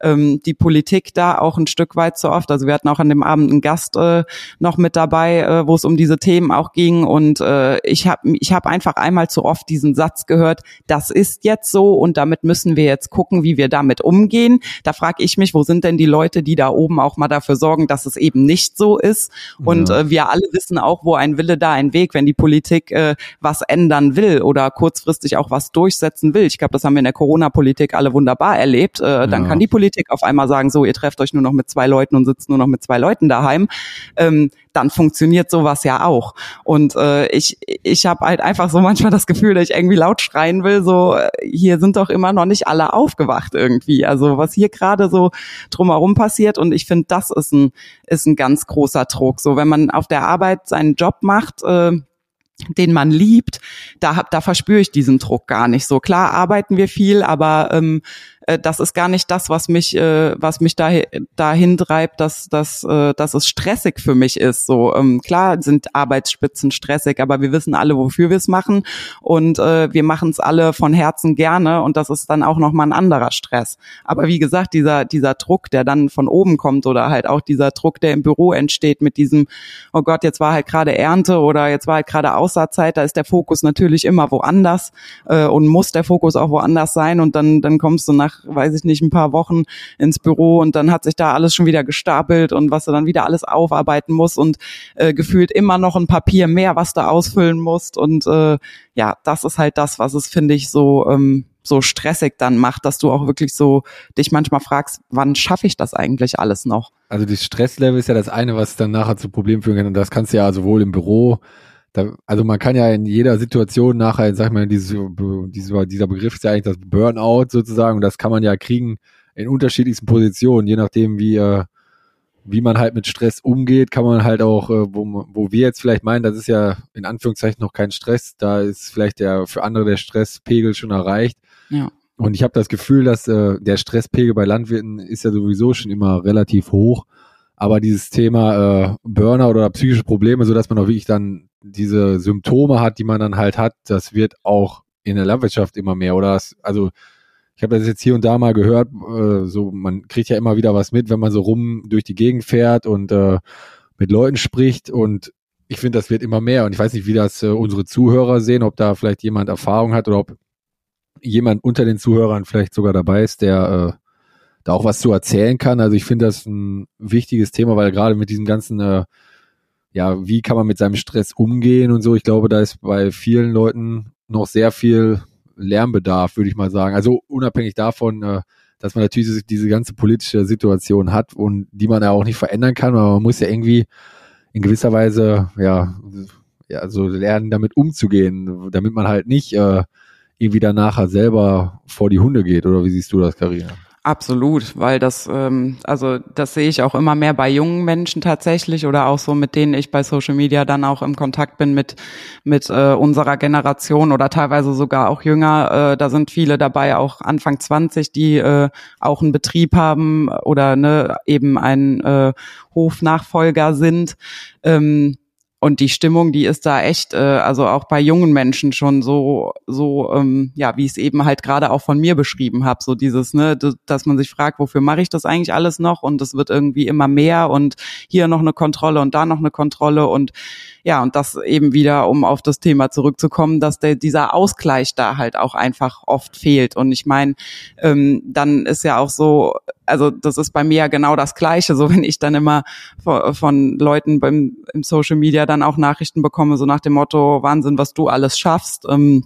ähm, die Politik da auch ein Stück weit zu oft. Also wir hatten auch an dem Abend einen Gast äh, noch mit dabei, äh, wo es um diese Themen auch ging. Und äh, ich habe ich hab einfach einmal zu oft diesen Satz gehört, das ist jetzt so und damit müssen wir jetzt gucken, wie wir damit umgehen. Da frage ich mich, wo sind denn die Leute, die da oben auch mal dafür sorgen, dass es eben nicht so ist? Und ja. äh, wir alle wissen auch, wo ein Wille da ein Weg, wenn die Politik äh, was ändern will oder kurzfristig auch was durchsetzen will. Ich glaube, das haben wir in der Corona-Politik alle wunderbar erlebt. Äh, dann kann die Politik Politik auf einmal sagen, so, ihr trefft euch nur noch mit zwei Leuten und sitzt nur noch mit zwei Leuten daheim, ähm, dann funktioniert sowas ja auch. Und äh, ich, ich habe halt einfach so manchmal das Gefühl, dass ich irgendwie laut schreien will, so, äh, hier sind doch immer noch nicht alle aufgewacht irgendwie. Also was hier gerade so drumherum passiert und ich finde, das ist ein, ist ein ganz großer Druck. So, wenn man auf der Arbeit seinen Job macht, äh, den man liebt, da, da verspüre ich diesen Druck gar nicht so. Klar arbeiten wir viel, aber ähm, äh, das ist gar nicht das, was mich, äh, was mich da, dahin treibt, dass, dass, äh, dass es stressig für mich ist. So ähm, klar sind Arbeitsspitzen stressig, aber wir wissen alle, wofür wir es machen und äh, wir machen es alle von Herzen gerne und das ist dann auch noch mal ein anderer Stress. Aber wie gesagt, dieser dieser Druck, der dann von oben kommt oder halt auch dieser Druck, der im Büro entsteht mit diesem, oh Gott, jetzt war halt gerade Ernte oder jetzt war halt gerade Aussaatzeit, da ist der Fokus natürlich immer woanders äh, und muss der Fokus auch woanders sein und dann dann kommst du nach weiß ich nicht, ein paar Wochen ins Büro und dann hat sich da alles schon wieder gestapelt und was du dann wieder alles aufarbeiten musst und äh, gefühlt immer noch ein Papier mehr, was du ausfüllen musst und äh, ja, das ist halt das, was es finde ich so ähm, so stressig dann macht, dass du auch wirklich so dich manchmal fragst, wann schaffe ich das eigentlich alles noch? Also das Stresslevel ist ja das eine, was dann nachher zu Problemen führen kann und das kannst du ja sowohl im Büro da, also man kann ja in jeder Situation nachher, sag ich mal, dieses, dieser, dieser Begriff ist ja eigentlich das Burnout sozusagen und das kann man ja kriegen in unterschiedlichsten Positionen, je nachdem wie, äh, wie man halt mit Stress umgeht, kann man halt auch, äh, wo, wo wir jetzt vielleicht meinen, das ist ja in Anführungszeichen noch kein Stress, da ist vielleicht der für andere der Stresspegel schon erreicht. Ja. Und ich habe das Gefühl, dass äh, der Stresspegel bei Landwirten ist ja sowieso schon immer relativ hoch. Aber dieses Thema äh, Burnout oder psychische Probleme, so dass man auch wirklich dann diese Symptome hat, die man dann halt hat, das wird auch in der Landwirtschaft immer mehr. Oder das, also ich habe das jetzt hier und da mal gehört, äh, so man kriegt ja immer wieder was mit, wenn man so rum durch die Gegend fährt und äh, mit Leuten spricht und ich finde, das wird immer mehr und ich weiß nicht, wie das äh, unsere Zuhörer sehen, ob da vielleicht jemand Erfahrung hat oder ob jemand unter den Zuhörern vielleicht sogar dabei ist, der äh, da auch was zu erzählen kann. Also ich finde das ein wichtiges Thema, weil gerade mit diesem ganzen äh, ja, wie kann man mit seinem Stress umgehen und so. Ich glaube, da ist bei vielen Leuten noch sehr viel Lernbedarf, würde ich mal sagen. Also unabhängig davon, äh, dass man natürlich diese ganze politische Situation hat und die man ja auch nicht verändern kann, aber man muss ja irgendwie in gewisser Weise, ja, ja, so lernen, damit umzugehen, damit man halt nicht äh, irgendwie danach selber vor die Hunde geht. Oder wie siehst du das, Karina? Absolut, weil das, ähm, also das sehe ich auch immer mehr bei jungen Menschen tatsächlich oder auch so mit denen ich bei Social Media dann auch im Kontakt bin mit mit äh, unserer Generation oder teilweise sogar auch jünger. Äh, da sind viele dabei, auch Anfang 20, die äh, auch einen Betrieb haben oder ne eben ein äh, Hofnachfolger sind. Ähm, und die Stimmung, die ist da echt, äh, also auch bei jungen Menschen schon so, so, ähm, ja, wie ich es eben halt gerade auch von mir beschrieben habe, so dieses, ne, dass man sich fragt, wofür mache ich das eigentlich alles noch? Und es wird irgendwie immer mehr und hier noch eine Kontrolle und da noch eine Kontrolle und ja, und das eben wieder, um auf das Thema zurückzukommen, dass der, dieser Ausgleich da halt auch einfach oft fehlt. Und ich meine, ähm, dann ist ja auch so, also das ist bei mir ja genau das Gleiche. So wenn ich dann immer von, Leuten beim im Social Media dann auch Nachrichten bekomme, so nach dem Motto, Wahnsinn, was du alles schaffst. Ähm,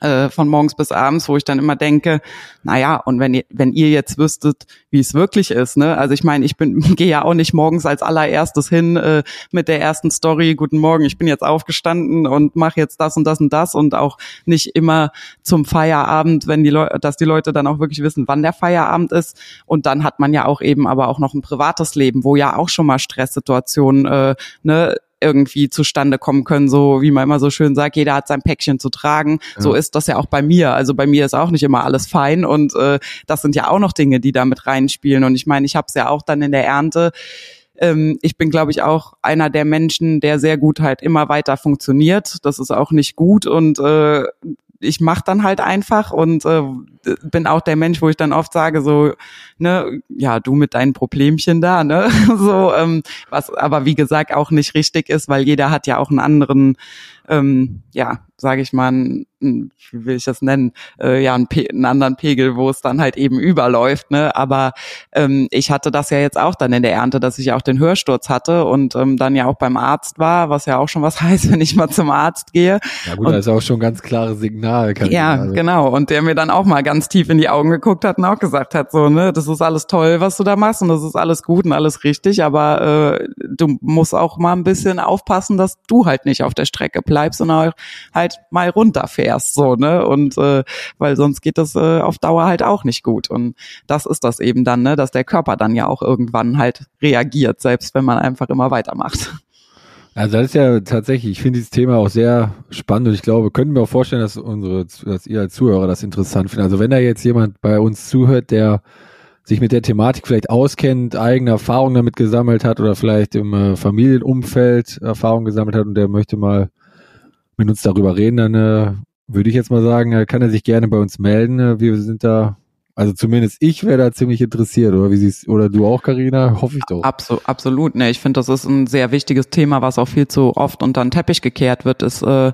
äh, von morgens bis abends, wo ich dann immer denke, naja, und wenn ihr, wenn ihr jetzt wüsstet, wie es wirklich ist, ne? Also ich meine, ich bin [laughs] gehe ja auch nicht morgens als allererstes hin äh, mit der ersten Story, guten Morgen, ich bin jetzt aufgestanden und mache jetzt das und das und das und auch nicht immer zum Feierabend, wenn die Leute, dass die Leute dann auch wirklich wissen, wann der Feierabend ist. Und dann hat man ja auch eben aber auch noch ein privates Leben, wo ja auch schon mal Stresssituationen äh, ne, irgendwie zustande kommen können, so wie man immer so schön sagt, jeder hat sein Päckchen zu tragen. Ja. So ist das ja auch bei mir. Also bei mir ist auch nicht immer alles fein und äh, das sind ja auch noch Dinge, die da mit reinspielen. Und ich meine, ich habe es ja auch dann in der Ernte ähm, ich bin, glaube ich, auch einer der Menschen, der sehr gut halt immer weiter funktioniert. Das ist auch nicht gut und äh, ich mache dann halt einfach und äh, bin auch der Mensch, wo ich dann oft sage so, ne, ja, du mit deinen Problemchen da, ne, [laughs] so, ähm, was aber wie gesagt auch nicht richtig ist, weil jeder hat ja auch einen anderen ähm, ja, sage ich mal, ein, wie will ich das nennen, äh, ja, einen, einen, anderen Pegel, wo es dann halt eben überläuft. Ne? Aber ähm, ich hatte das ja jetzt auch dann in der Ernte, dass ich auch den Hörsturz hatte und ähm, dann ja auch beim Arzt war, was ja auch schon was [laughs] heißt, wenn ich mal zum Arzt gehe. Ja gut, und, das ist auch schon ein ganz klares Signal. ja, also. genau. Und der mir dann auch mal ganz tief in die Augen geguckt hat und auch gesagt hat, so, ne, das ist alles toll, was du da machst und das ist alles gut und alles richtig, aber äh, du musst auch mal ein bisschen aufpassen, dass du halt nicht auf der Strecke bleibst und auch halt mal runterfährst, so, ne? Und äh, weil sonst geht das äh, auf Dauer halt auch nicht gut. Und das ist das eben dann, ne, dass der Körper dann ja auch irgendwann halt reagiert, selbst wenn man einfach immer weitermacht. Also das ist ja tatsächlich, ich finde dieses Thema auch sehr spannend und ich glaube, können wir auch vorstellen, dass unsere, dass ihr als Zuhörer das interessant findet. Also wenn da jetzt jemand bei uns zuhört, der sich mit der Thematik vielleicht auskennt, eigene Erfahrungen damit gesammelt hat oder vielleicht im äh, Familienumfeld Erfahrungen gesammelt hat und der möchte mal mit uns darüber reden, dann äh, würde ich jetzt mal sagen, äh, kann er sich gerne bei uns melden. Äh, wir sind da also zumindest ich wäre da ziemlich interessiert, oder wie siehst oder du auch, Karina? Hoffe ich doch. Absolut, absolut. Ne, ich finde, das ist ein sehr wichtiges Thema, was auch viel zu oft unter den Teppich gekehrt wird. Ist, äh,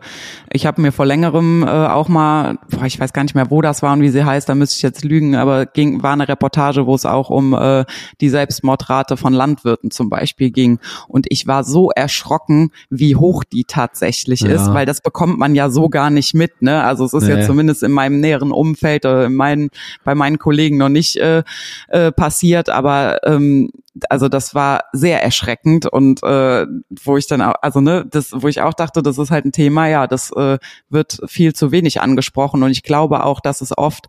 ich habe mir vor längerem äh, auch mal, boah, ich weiß gar nicht mehr, wo das war und wie sie heißt, da müsste ich jetzt lügen, aber ging, war eine Reportage, wo es auch um äh, die Selbstmordrate von Landwirten zum Beispiel ging. Und ich war so erschrocken, wie hoch die tatsächlich ja. ist, weil das bekommt man ja so gar nicht mit. Ne? Also es ist nee. ja zumindest in meinem näheren Umfeld, äh, in meinen, bei meinen meinen Kollegen noch nicht äh, äh, passiert, aber ähm, also das war sehr erschreckend und äh, wo ich dann auch, also ne, das, wo ich auch dachte, das ist halt ein Thema, ja, das äh, wird viel zu wenig angesprochen und ich glaube auch, dass es oft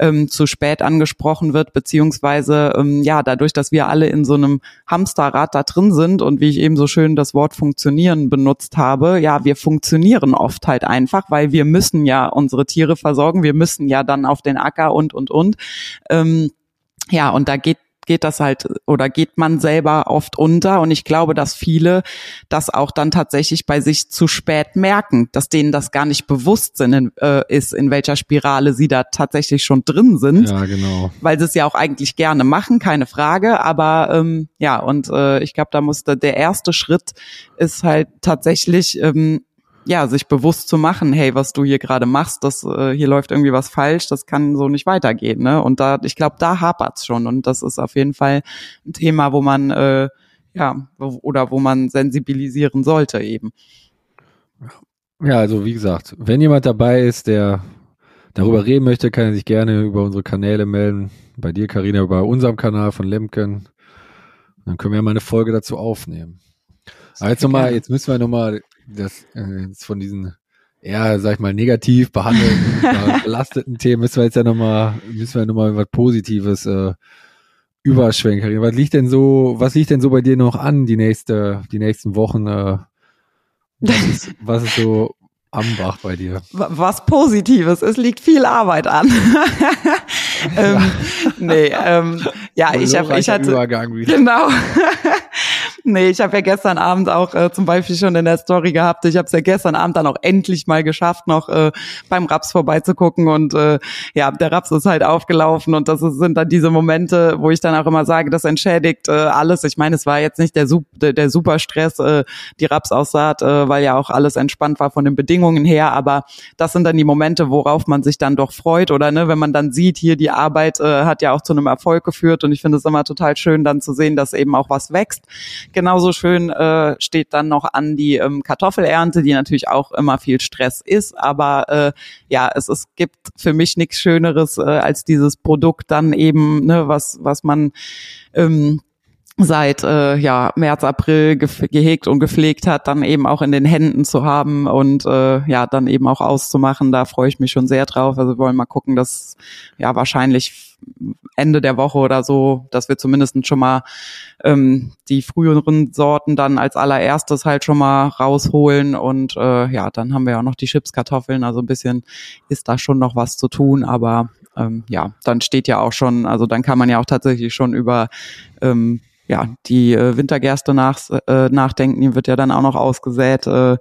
ähm, zu spät angesprochen wird, beziehungsweise ähm, ja, dadurch, dass wir alle in so einem Hamsterrad da drin sind und wie ich eben so schön das Wort funktionieren benutzt habe, ja, wir funktionieren oft halt einfach, weil wir müssen ja unsere Tiere versorgen, wir müssen ja dann auf den Acker und und und. Ähm, ja, und da geht geht das halt oder geht man selber oft unter. Und ich glaube, dass viele das auch dann tatsächlich bei sich zu spät merken, dass denen das gar nicht bewusst sind, äh, ist, in welcher Spirale sie da tatsächlich schon drin sind. Ja, genau. Weil sie es ja auch eigentlich gerne machen, keine Frage. Aber ähm, ja, und äh, ich glaube, da musste der erste Schritt ist halt tatsächlich ähm, ja, sich bewusst zu machen, hey, was du hier gerade machst, das äh, hier läuft irgendwie was falsch, das kann so nicht weitergehen, ne? Und da, ich glaube, da hapert's schon und das ist auf jeden Fall ein Thema, wo man äh, ja oder wo man sensibilisieren sollte eben. Ja, also wie gesagt, wenn jemand dabei ist, der darüber reden möchte, kann er sich gerne über unsere Kanäle melden. Bei dir, Karina, bei unserem Kanal von Lemken. Dann können wir ja mal eine Folge dazu aufnehmen. Aber jetzt nochmal, jetzt müssen wir nochmal das äh, von diesen eher, sag ich mal, negativ behandelten, [laughs] belasteten Themen müssen wir jetzt ja nochmal, müssen wir nochmal was Positives äh, überschwenken. Was liegt denn so, was liegt denn so bei dir noch an, die nächste, die nächsten Wochen? Äh, was, ist, [laughs] was ist so am Bach bei dir? Was Positives, es liegt viel Arbeit an. [laughs] ähm, ja. Nee, ähm, ja, ich habe, ich hatte, Übergang wieder. genau. Nee, ich habe ja gestern Abend auch äh, zum Beispiel schon in der Story gehabt. Ich habe es ja gestern Abend dann auch endlich mal geschafft, noch äh, beim Raps vorbeizugucken. Und äh, ja, der Raps ist halt aufgelaufen und das sind dann diese Momente, wo ich dann auch immer sage, das entschädigt äh, alles. Ich meine, es war jetzt nicht der, der, der Superstress, äh, die Rapsaussaat, äh, weil ja auch alles entspannt war von den Bedingungen her. Aber das sind dann die Momente, worauf man sich dann doch freut. Oder ne, wenn man dann sieht, hier die Arbeit äh, hat ja auch zu einem Erfolg geführt. Und ich finde es immer total schön, dann zu sehen, dass eben auch was wächst. Genauso schön äh, steht dann noch an die ähm, Kartoffelernte, die natürlich auch immer viel Stress ist. Aber äh, ja, es, es gibt für mich nichts Schöneres äh, als dieses Produkt dann eben, ne, was, was man ähm, seit äh, ja März April gehegt und gepflegt hat, dann eben auch in den Händen zu haben und äh, ja dann eben auch auszumachen. Da freue ich mich schon sehr drauf. Also wir wollen mal gucken, dass ja wahrscheinlich Ende der Woche oder so, dass wir zumindest schon mal ähm, die früheren Sorten dann als allererstes halt schon mal rausholen und äh, ja, dann haben wir ja auch noch die Chipskartoffeln, also ein bisschen ist da schon noch was zu tun, aber ähm, ja, dann steht ja auch schon, also dann kann man ja auch tatsächlich schon über ähm, ja, die äh, Wintergerste nach, äh, nachdenken, die wird ja dann auch noch ausgesät. Äh,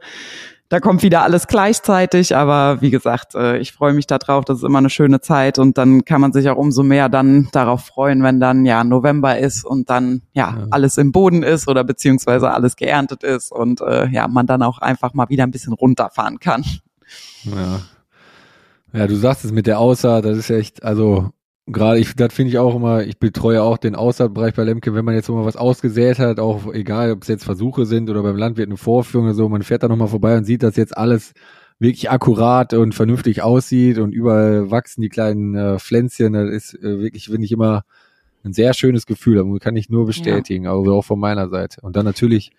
da kommt wieder alles gleichzeitig, aber wie gesagt, äh, ich freue mich darauf, das ist immer eine schöne Zeit und dann kann man sich auch umso mehr dann darauf freuen, wenn dann ja November ist und dann ja, ja. alles im Boden ist oder beziehungsweise alles geerntet ist und äh, ja, man dann auch einfach mal wieder ein bisschen runterfahren kann. Ja. Ja, du sagst es mit der Aussaat, das ist echt, also gerade ich, das finde ich auch immer, ich betreue auch den Aussaatbereich bei Lemke, wenn man jetzt mal was ausgesät hat, auch egal, ob es jetzt Versuche sind oder beim Landwirt eine Vorführung oder so, man fährt da nochmal vorbei und sieht, dass jetzt alles wirklich akkurat und vernünftig aussieht und überall wachsen die kleinen äh, Pflänzchen, das ist äh, wirklich, finde ich immer ein sehr schönes Gefühl, das kann ich nur bestätigen, ja. also auch von meiner Seite. Und dann natürlich,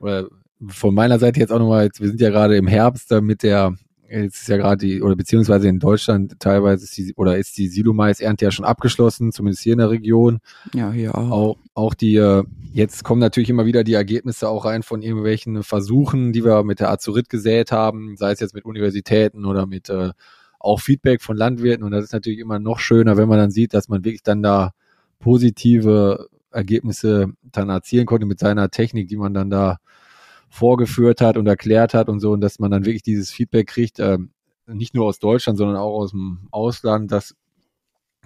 oder von meiner Seite jetzt auch nochmal, jetzt, wir sind ja gerade im Herbst da mit der Jetzt ist ja gerade die, oder beziehungsweise in Deutschland teilweise ist die, oder ist die Silomais-Ernte ja schon abgeschlossen, zumindest hier in der Region. Ja, hier auch. Auch, auch die, äh, jetzt kommen natürlich immer wieder die Ergebnisse auch rein von irgendwelchen Versuchen, die wir mit der Azurit gesät haben, sei es jetzt mit Universitäten oder mit äh, auch Feedback von Landwirten. Und das ist natürlich immer noch schöner, wenn man dann sieht, dass man wirklich dann da positive Ergebnisse dann erzielen konnte mit seiner Technik, die man dann da vorgeführt hat und erklärt hat und so, und dass man dann wirklich dieses Feedback kriegt, äh, nicht nur aus Deutschland, sondern auch aus dem Ausland, dass,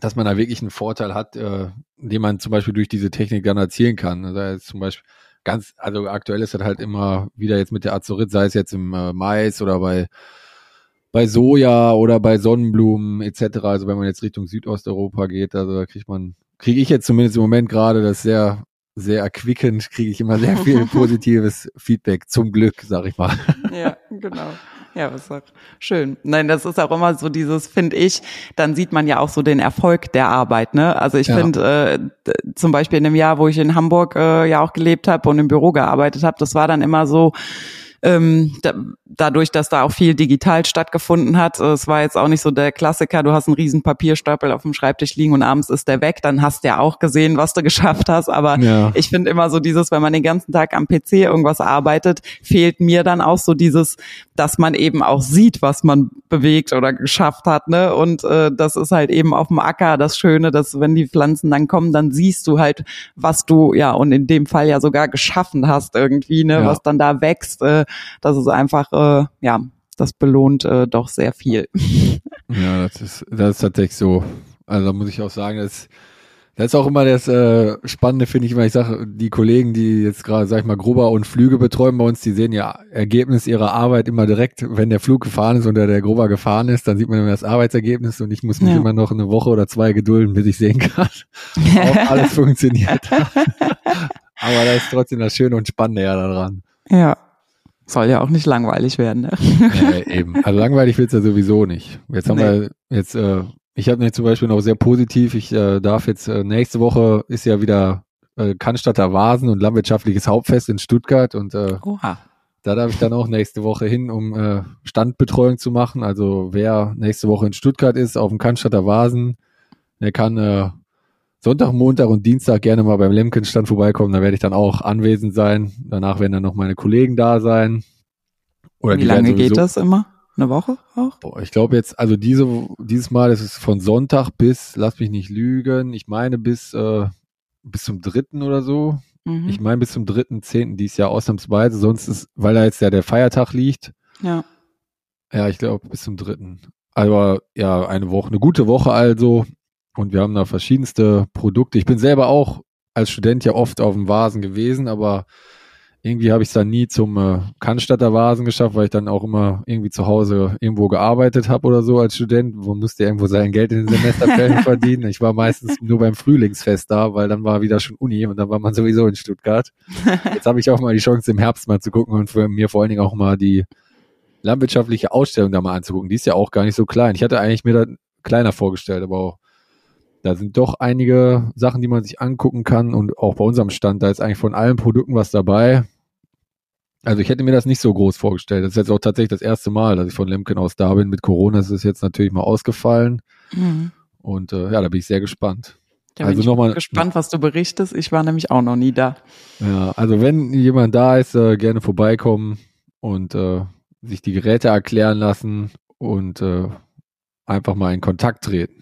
dass man da wirklich einen Vorteil hat, äh, den man zum Beispiel durch diese Technik dann erzielen kann. Also zum Beispiel ganz, also aktuell ist das halt immer wieder jetzt mit der Azurit, sei es jetzt im äh, Mais oder bei bei Soja oder bei Sonnenblumen etc. Also wenn man jetzt Richtung Südosteuropa geht, also da kriegt man, kriege ich jetzt zumindest im Moment gerade das sehr sehr erquickend, kriege ich immer sehr [laughs] viel positives Feedback, zum Glück, sag ich mal. Ja, genau. Ja, was auch schön. Nein, das ist auch immer so dieses, finde ich, dann sieht man ja auch so den Erfolg der Arbeit. Ne? Also ich ja. finde äh, zum Beispiel in dem Jahr, wo ich in Hamburg äh, ja auch gelebt habe und im Büro gearbeitet habe, das war dann immer so, ähm, da, dadurch, dass da auch viel digital stattgefunden hat. Äh, es war jetzt auch nicht so der Klassiker, du hast einen riesen Papierstapel auf dem Schreibtisch liegen und abends ist der weg, dann hast du ja auch gesehen, was du [laughs] geschafft hast. Aber ja. ich finde immer so dieses, wenn man den ganzen Tag am PC irgendwas arbeitet, fehlt mir dann auch so dieses, dass man eben auch sieht, was man bewegt oder geschafft hat. Ne? Und äh, das ist halt eben auf dem Acker das Schöne, dass wenn die Pflanzen dann kommen, dann siehst du halt, was du ja und in dem Fall ja sogar geschaffen hast irgendwie, ne, ja. was dann da wächst. Äh, das ist einfach, äh, ja, das belohnt äh, doch sehr viel. [laughs] Ja, das ist, das ist tatsächlich so. Also da muss ich auch sagen, dass das ist auch immer das äh, Spannende, finde ich immer. Ich sage, die Kollegen, die jetzt gerade, sag ich mal, Gruber und Flüge betreuen bei uns, die sehen ja Ergebnis ihrer Arbeit immer direkt, wenn der Flug gefahren ist oder der Gruber gefahren ist, dann sieht man immer das Arbeitsergebnis und ich muss mich ja. immer noch eine Woche oder zwei gedulden, bis ich sehen kann, [laughs] ob alles funktioniert hat. [laughs] Aber das ist trotzdem das Schöne und Spannende ja daran. Ja, soll ja auch nicht langweilig werden, ne? Ja, eben. Also langweilig wird's ja sowieso nicht. Jetzt haben nee. wir jetzt, äh, ich habe mir zum Beispiel noch sehr positiv, ich äh, darf jetzt, äh, nächste Woche ist ja wieder äh, Cannstatter Vasen und Landwirtschaftliches Hauptfest in Stuttgart und äh, Oha. da darf ich dann auch nächste Woche hin, um äh, Standbetreuung zu machen. Also wer nächste Woche in Stuttgart ist, auf dem Cannstatter Vasen, der kann äh, Sonntag, Montag und Dienstag gerne mal beim Lemkenstand vorbeikommen. Da werde ich dann auch anwesend sein. Danach werden dann noch meine Kollegen da sein. Oder Wie lange geht das immer? Eine Woche auch? Boah, ich glaube jetzt, also diese, dieses Mal ist es von Sonntag bis, lass mich nicht lügen, ich meine bis, äh, bis zum dritten oder so. Mhm. Ich meine bis zum dritten, zehnten dieses Jahr ausnahmsweise. Sonst ist, weil da jetzt ja der Feiertag liegt. Ja. Ja, ich glaube bis zum dritten. Aber ja, eine Woche, eine gute Woche also. Und wir haben da verschiedenste Produkte. Ich bin selber auch als Student ja oft auf dem Vasen gewesen, aber irgendwie habe ich es dann nie zum äh, Cannstatter Vasen geschafft, weil ich dann auch immer irgendwie zu Hause irgendwo gearbeitet habe oder so als Student. Wo musste irgendwo sein Geld in den Semesterferien [laughs] verdienen. Ich war meistens nur beim Frühlingsfest da, weil dann war wieder schon Uni und dann war man sowieso in Stuttgart. [laughs] Jetzt habe ich auch mal die Chance, im Herbst mal zu gucken und für mir vor allen Dingen auch mal die landwirtschaftliche Ausstellung da mal anzugucken. Die ist ja auch gar nicht so klein. Ich hatte eigentlich mir da kleiner vorgestellt, aber auch da sind doch einige Sachen, die man sich angucken kann und auch bei unserem Stand, da ist eigentlich von allen Produkten was dabei. Also ich hätte mir das nicht so groß vorgestellt. Das ist jetzt auch tatsächlich das erste Mal, dass ich von Lemken aus da bin. Mit Corona ist es jetzt natürlich mal ausgefallen. Mhm. Und äh, ja, da bin ich sehr gespannt. Da also bin ich gespannt, was du berichtest. Ich war nämlich auch noch nie da. Ja, also wenn jemand da ist, äh, gerne vorbeikommen und äh, sich die Geräte erklären lassen und äh, einfach mal in Kontakt treten.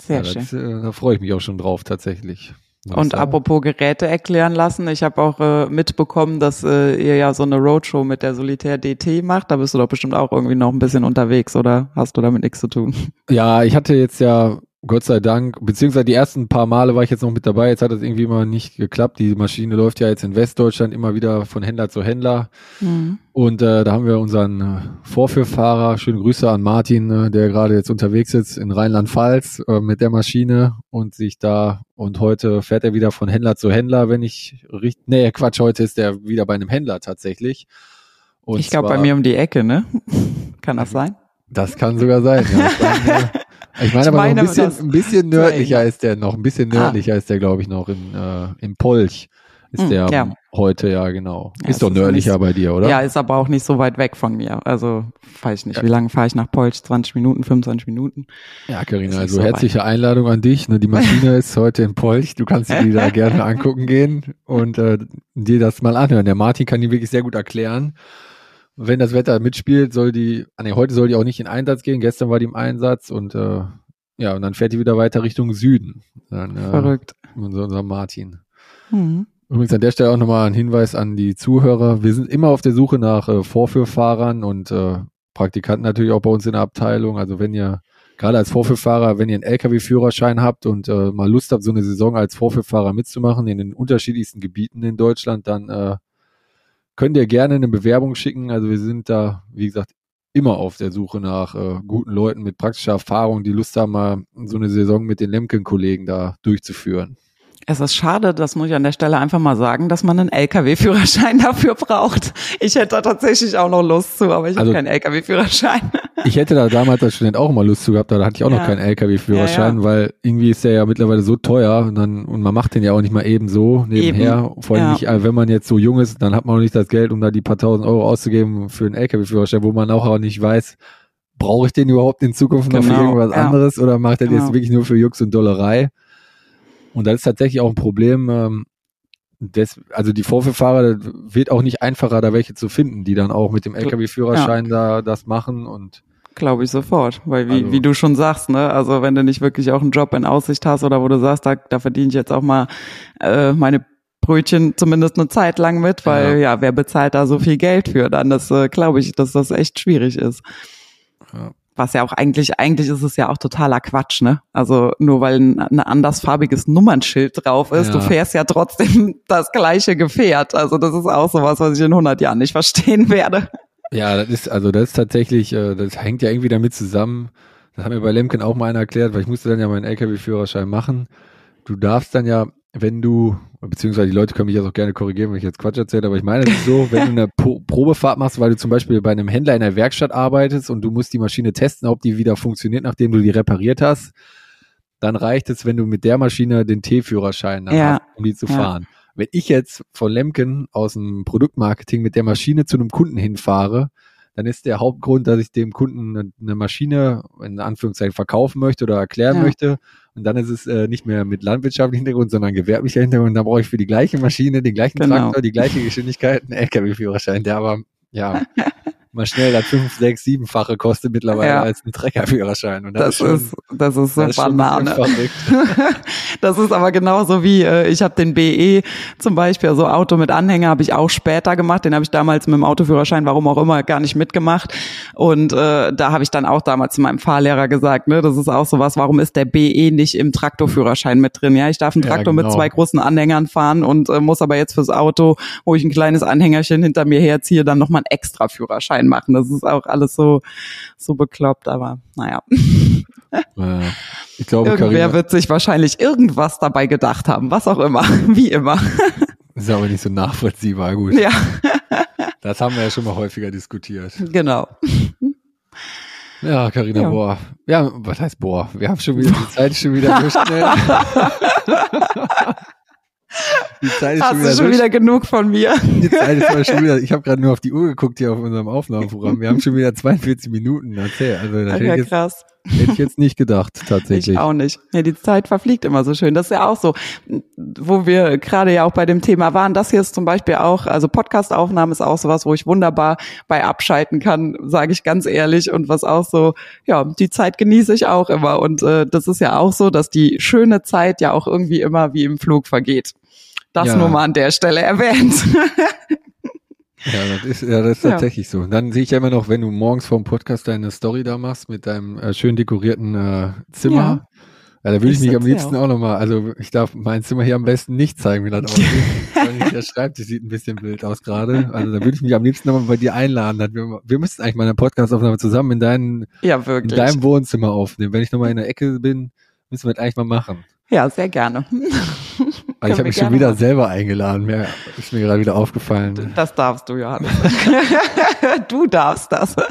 Sehr ja, schön. äh, da freue ich mich auch schon drauf, tatsächlich. Und apropos Geräte erklären lassen, ich habe auch äh, mitbekommen, dass äh, ihr ja so eine Roadshow mit der Solitär DT macht. Da bist du doch bestimmt auch irgendwie noch ein bisschen unterwegs, oder hast du damit nichts zu tun? Ja, ich hatte jetzt ja Gott sei Dank, beziehungsweise die ersten paar Male war ich jetzt noch mit dabei, jetzt hat das irgendwie immer nicht geklappt. Die Maschine läuft ja jetzt in Westdeutschland immer wieder von Händler zu Händler. Mhm. Und äh, da haben wir unseren äh, Vorführfahrer, schöne Grüße an Martin, äh, der gerade jetzt unterwegs ist in Rheinland-Pfalz äh, mit der Maschine und sich da und heute fährt er wieder von Händler zu Händler, wenn ich richtig, nee, Quatsch, heute ist er wieder bei einem Händler tatsächlich. Und ich glaube bei mir um die Ecke, ne? [laughs] Kann das sein? Das kann sogar sein, ja. [laughs] Ich meine, ich aber meine, ein bisschen, ein [laughs] bisschen nördlicher ist der noch, ein bisschen ah. nördlicher ah. ist der, glaube ich, noch in, äh, in Polch. Ist hm, der ja. heute, ja, genau. Ja, ist doch nördlicher ist, bei dir, oder? Ja, ist aber auch nicht so weit weg von mir. Also, weiß ich nicht, ja. wie lange fahre ich nach Polch? 20 Minuten, 25 Minuten? Ja, Karina, also so herzliche weit. Einladung an dich. Ne? Die Maschine [laughs] ist heute in Polch. Du kannst dir die da gerne angucken gehen und äh, dir das mal anhören. Der Martin kann die wirklich sehr gut erklären wenn das Wetter mitspielt, soll die, ah nee, heute soll die auch nicht in Einsatz gehen. Gestern war die im Einsatz und äh, ja, und dann fährt die wieder weiter Richtung Süden. Dann, äh, Verrückt. Unser, unser Martin. Mhm. Übrigens an der Stelle auch nochmal ein Hinweis an die Zuhörer. Wir sind immer auf der Suche nach äh, Vorführfahrern und äh, Praktikanten natürlich auch bei uns in der Abteilung. Also wenn ihr gerade als Vorführfahrer, wenn ihr einen LKW-Führerschein habt und äh, mal Lust habt, so eine Saison als Vorführfahrer mitzumachen in den unterschiedlichsten Gebieten in Deutschland, dann äh, könnt ihr gerne eine Bewerbung schicken. Also wir sind da, wie gesagt, immer auf der Suche nach äh, guten Leuten mit praktischer Erfahrung, die Lust haben, mal so eine Saison mit den Lemken-Kollegen da durchzuführen. Es ist schade, das muss ich an der Stelle einfach mal sagen, dass man einen LKW-Führerschein [laughs] dafür braucht. Ich hätte da tatsächlich auch noch Lust zu, aber ich also, habe keinen LKW-Führerschein. [laughs] Ich hätte da damals als Student auch mal Lust zu gehabt, da hatte ich auch ja. noch keinen LKW-Führerschein, ja, ja. weil irgendwie ist der ja mittlerweile so teuer und dann und man macht den ja auch nicht mal eben so nebenher. Eben. Vor allem nicht, wenn man jetzt so jung ist, dann hat man auch nicht das Geld, um da die paar tausend Euro auszugeben für einen LKW-Führerschein, wo man auch, auch nicht weiß, brauche ich den überhaupt in Zukunft noch genau. für irgendwas anderes oder macht er genau. das wirklich nur für Jux und Dollerei? Und das ist tatsächlich auch ein Problem. Ähm, des, also die Vorführfahrer wird auch nicht einfacher, da welche zu finden, die dann auch mit dem LKW-Führerschein ja. da das machen und Glaube ich sofort, weil wie, also, wie du schon sagst, ne, also wenn du nicht wirklich auch einen Job in Aussicht hast oder wo du sagst, da, da verdiene ich jetzt auch mal äh, meine Brötchen zumindest eine Zeit lang mit, weil ja, ja wer bezahlt da so viel Geld für? Dann das äh, glaube ich, dass das echt schwierig ist. Ja was ja auch eigentlich, eigentlich ist es ja auch totaler Quatsch, ne? Also nur weil ein, ein andersfarbiges Nummernschild drauf ist, ja. du fährst ja trotzdem [laughs] das gleiche Gefährt. Also das ist auch sowas, was ich in 100 Jahren nicht verstehen werde. Ja, das ist, also das ist tatsächlich, äh, das hängt ja irgendwie damit zusammen. Das hat mir bei Lemken auch mal einer erklärt, weil ich musste dann ja meinen LKW-Führerschein machen. Du darfst dann ja wenn du, beziehungsweise die Leute können mich jetzt auch gerne korrigieren, wenn ich jetzt Quatsch erzähle, aber ich meine es ist so, wenn du eine Pro Probefahrt machst, weil du zum Beispiel bei einem Händler in der Werkstatt arbeitest und du musst die Maschine testen, ob die wieder funktioniert, nachdem du die repariert hast, dann reicht es, wenn du mit der Maschine den T-Führerschein ja. hast, um die zu ja. fahren. Wenn ich jetzt von Lemken aus dem Produktmarketing mit der Maschine zu einem Kunden hinfahre, dann ist der Hauptgrund, dass ich dem Kunden eine Maschine in Anführungszeichen verkaufen möchte oder erklären ja. möchte. Und dann ist es äh, nicht mehr mit landwirtschaftlichem Hintergrund, sondern gewerblicher Hintergrund. Da brauche ich für die gleiche Maschine, den gleichen genau. Traktor, die gleiche Geschwindigkeit einen LKW-Führerschein, der aber ja [laughs] mal schnell das fünf, sechs, siebenfache kostet mittlerweile ja. als ein Treckerführerschein. Und das, das, ist, schon, das ist so das Banane. [laughs] das ist aber genauso wie, äh, ich habe den BE zum Beispiel, also Auto mit Anhänger habe ich auch später gemacht. Den habe ich damals mit dem Autoführerschein, warum auch immer, gar nicht mitgemacht. Und äh, da habe ich dann auch damals zu meinem Fahrlehrer gesagt, ne, das ist auch sowas, warum ist der BE nicht im Traktorführerschein mit drin? Ja, ich darf einen Traktor ja, genau. mit zwei großen Anhängern fahren und äh, muss aber jetzt fürs Auto, wo ich ein kleines Anhängerchen hinter mir herziehe, dann nochmal einen extra Führerschein machen. Das ist auch alles so, so bekloppt, aber naja. Ich glaube, [laughs] Irgendwer Carina, wird sich wahrscheinlich irgendwas dabei gedacht haben, was auch immer, [laughs] wie immer. Ist aber nicht so nachvollziehbar, gut. Ja. [laughs] Das haben wir ja schon mal häufiger diskutiert. Genau. Ja, Carina, ja. boah. Ja, was heißt boah? Wir haben schon wieder, die Zeit schon wieder so schnell. Die Zeit ist Hast schon wieder, du schon wieder genug von mir? Die Zeit ist schon wieder, ich habe gerade nur auf die Uhr geguckt hier auf unserem Aufnahmeprogramm. Wir haben schon wieder [laughs] 42 Minuten erzählt. Also okay, krass. Hätte ich jetzt nicht gedacht, [laughs] tatsächlich. Ich auch nicht. Ja, die Zeit verfliegt immer so schön. Das ist ja auch so, wo wir gerade ja auch bei dem Thema waren. Das hier ist zum Beispiel auch, also Podcastaufnahme ist auch sowas, wo ich wunderbar bei abschalten kann, sage ich ganz ehrlich. Und was auch so, ja, die Zeit genieße ich auch immer. Und äh, das ist ja auch so, dass die schöne Zeit ja auch irgendwie immer wie im Flug vergeht. Das Ja. nur mal an der Stelle erwähnt. [laughs] Ja, das ist, ja, das ist Ja. tatsächlich so. Und dann sehe ich ja immer noch, wenn du morgens vor dem Podcast deine Story da machst mit deinem äh, schön dekorierten äh, Zimmer. Ja. da würde ich Ich mich am liebsten ja auch nochmal, also ich darf mein Zimmer hier am besten nicht zeigen, wie das aussieht. [laughs] Der Schreibtisch sieht ein bisschen wild aus gerade. Also da würde ich mich am liebsten nochmal bei dir einladen. Wir, wir müssten eigentlich mal eine Podcast-Aufnahme zusammen in, deinen, ja, in deinem Wohnzimmer aufnehmen. Wenn ich nochmal in der Ecke bin, müssen wir das eigentlich mal machen. ja, sehr gerne. Weil ich habe mich schon wieder machen. selber eingeladen. Mir ist mir gerade wieder aufgefallen. Das darfst du, Johannes. [laughs] du darfst das. [laughs]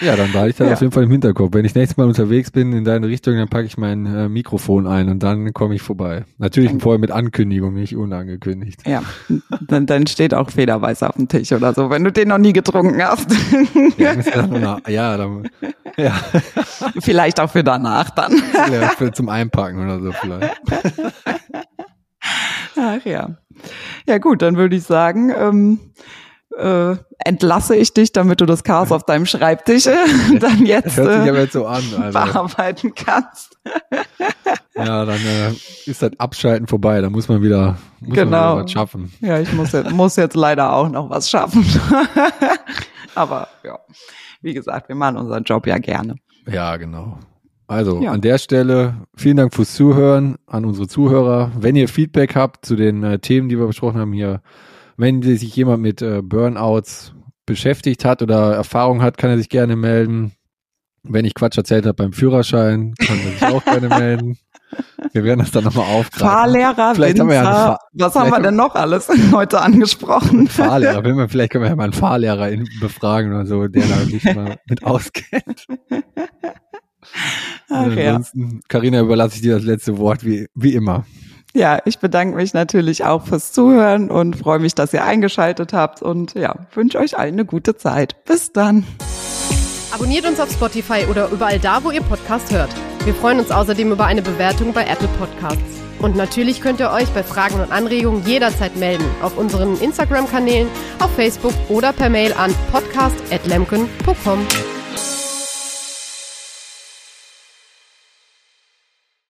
Ja, dann behalte ich das Ja. auf jeden Fall im Hinterkopf. Wenn ich nächstes Mal unterwegs bin in deine Richtung, dann packe ich mein äh, Mikrofon ein und dann komme ich vorbei. Natürlich vorher mit Ankündigung, nicht unangekündigt. Ja, dann, dann steht auch Federweiß auf dem Tisch oder so, wenn du den noch nie getrunken hast. Ja, dann ja, dann, ja, Vielleicht auch für danach dann. ja für, zum Einpacken oder so vielleicht. [laughs] Ach ja. Ja gut, dann würde ich sagen, ähm, äh, entlasse ich dich, damit du das Chaos auf deinem Schreibtisch äh, [laughs] dann jetzt Hört sich äh, aber jetzt so an. Also, bearbeiten kannst. ja, dann äh, ist das Abschalten vorbei. Da muss man wieder, muss man Genau. wieder was schaffen. Ja, ich muss jetzt, muss jetzt leider auch noch was schaffen. [laughs] Aber ja, wie gesagt, wir machen unseren Job ja gerne. Ja, genau. Also Ja. an der Stelle vielen Dank fürs Zuhören an unsere Zuhörer. Wenn ihr Feedback habt zu den äh, Themen, die wir besprochen haben hier, wenn sich jemand mit äh, Burnouts beschäftigt hat oder Erfahrung hat, kann er sich gerne melden. Wenn ich Quatsch erzählt habe beim Führerschein, kann er sich auch gerne [laughs] melden. Wir werden das dann nochmal aufgreifen. Fahrlehrer, Vielleicht haben wir ja Winzer, Fahr- was haben wir denn noch alles [laughs] heute angesprochen? Fahrlehrer, wenn wir, vielleicht können wir ja mal einen Fahrlehrer befragen oder so, der da sich mal mit auskennt. [laughs] [laughs] Ach ja. Ansonsten, Carina, überlasse ich dir das letzte Wort wie, wie immer. Ja, ich bedanke mich natürlich auch fürs Zuhören und freue mich, dass ihr eingeschaltet habt und ja, wünsche euch allen eine gute Zeit. Bis dann. Abonniert uns auf Spotify oder überall da, wo ihr Podcast hört. Wir freuen uns außerdem über eine Bewertung bei Apple Podcasts. Und natürlich könnt ihr euch bei Fragen und Anregungen jederzeit melden auf unseren Instagram-Kanälen, auf Facebook oder per Mail an podcast.lemken.com.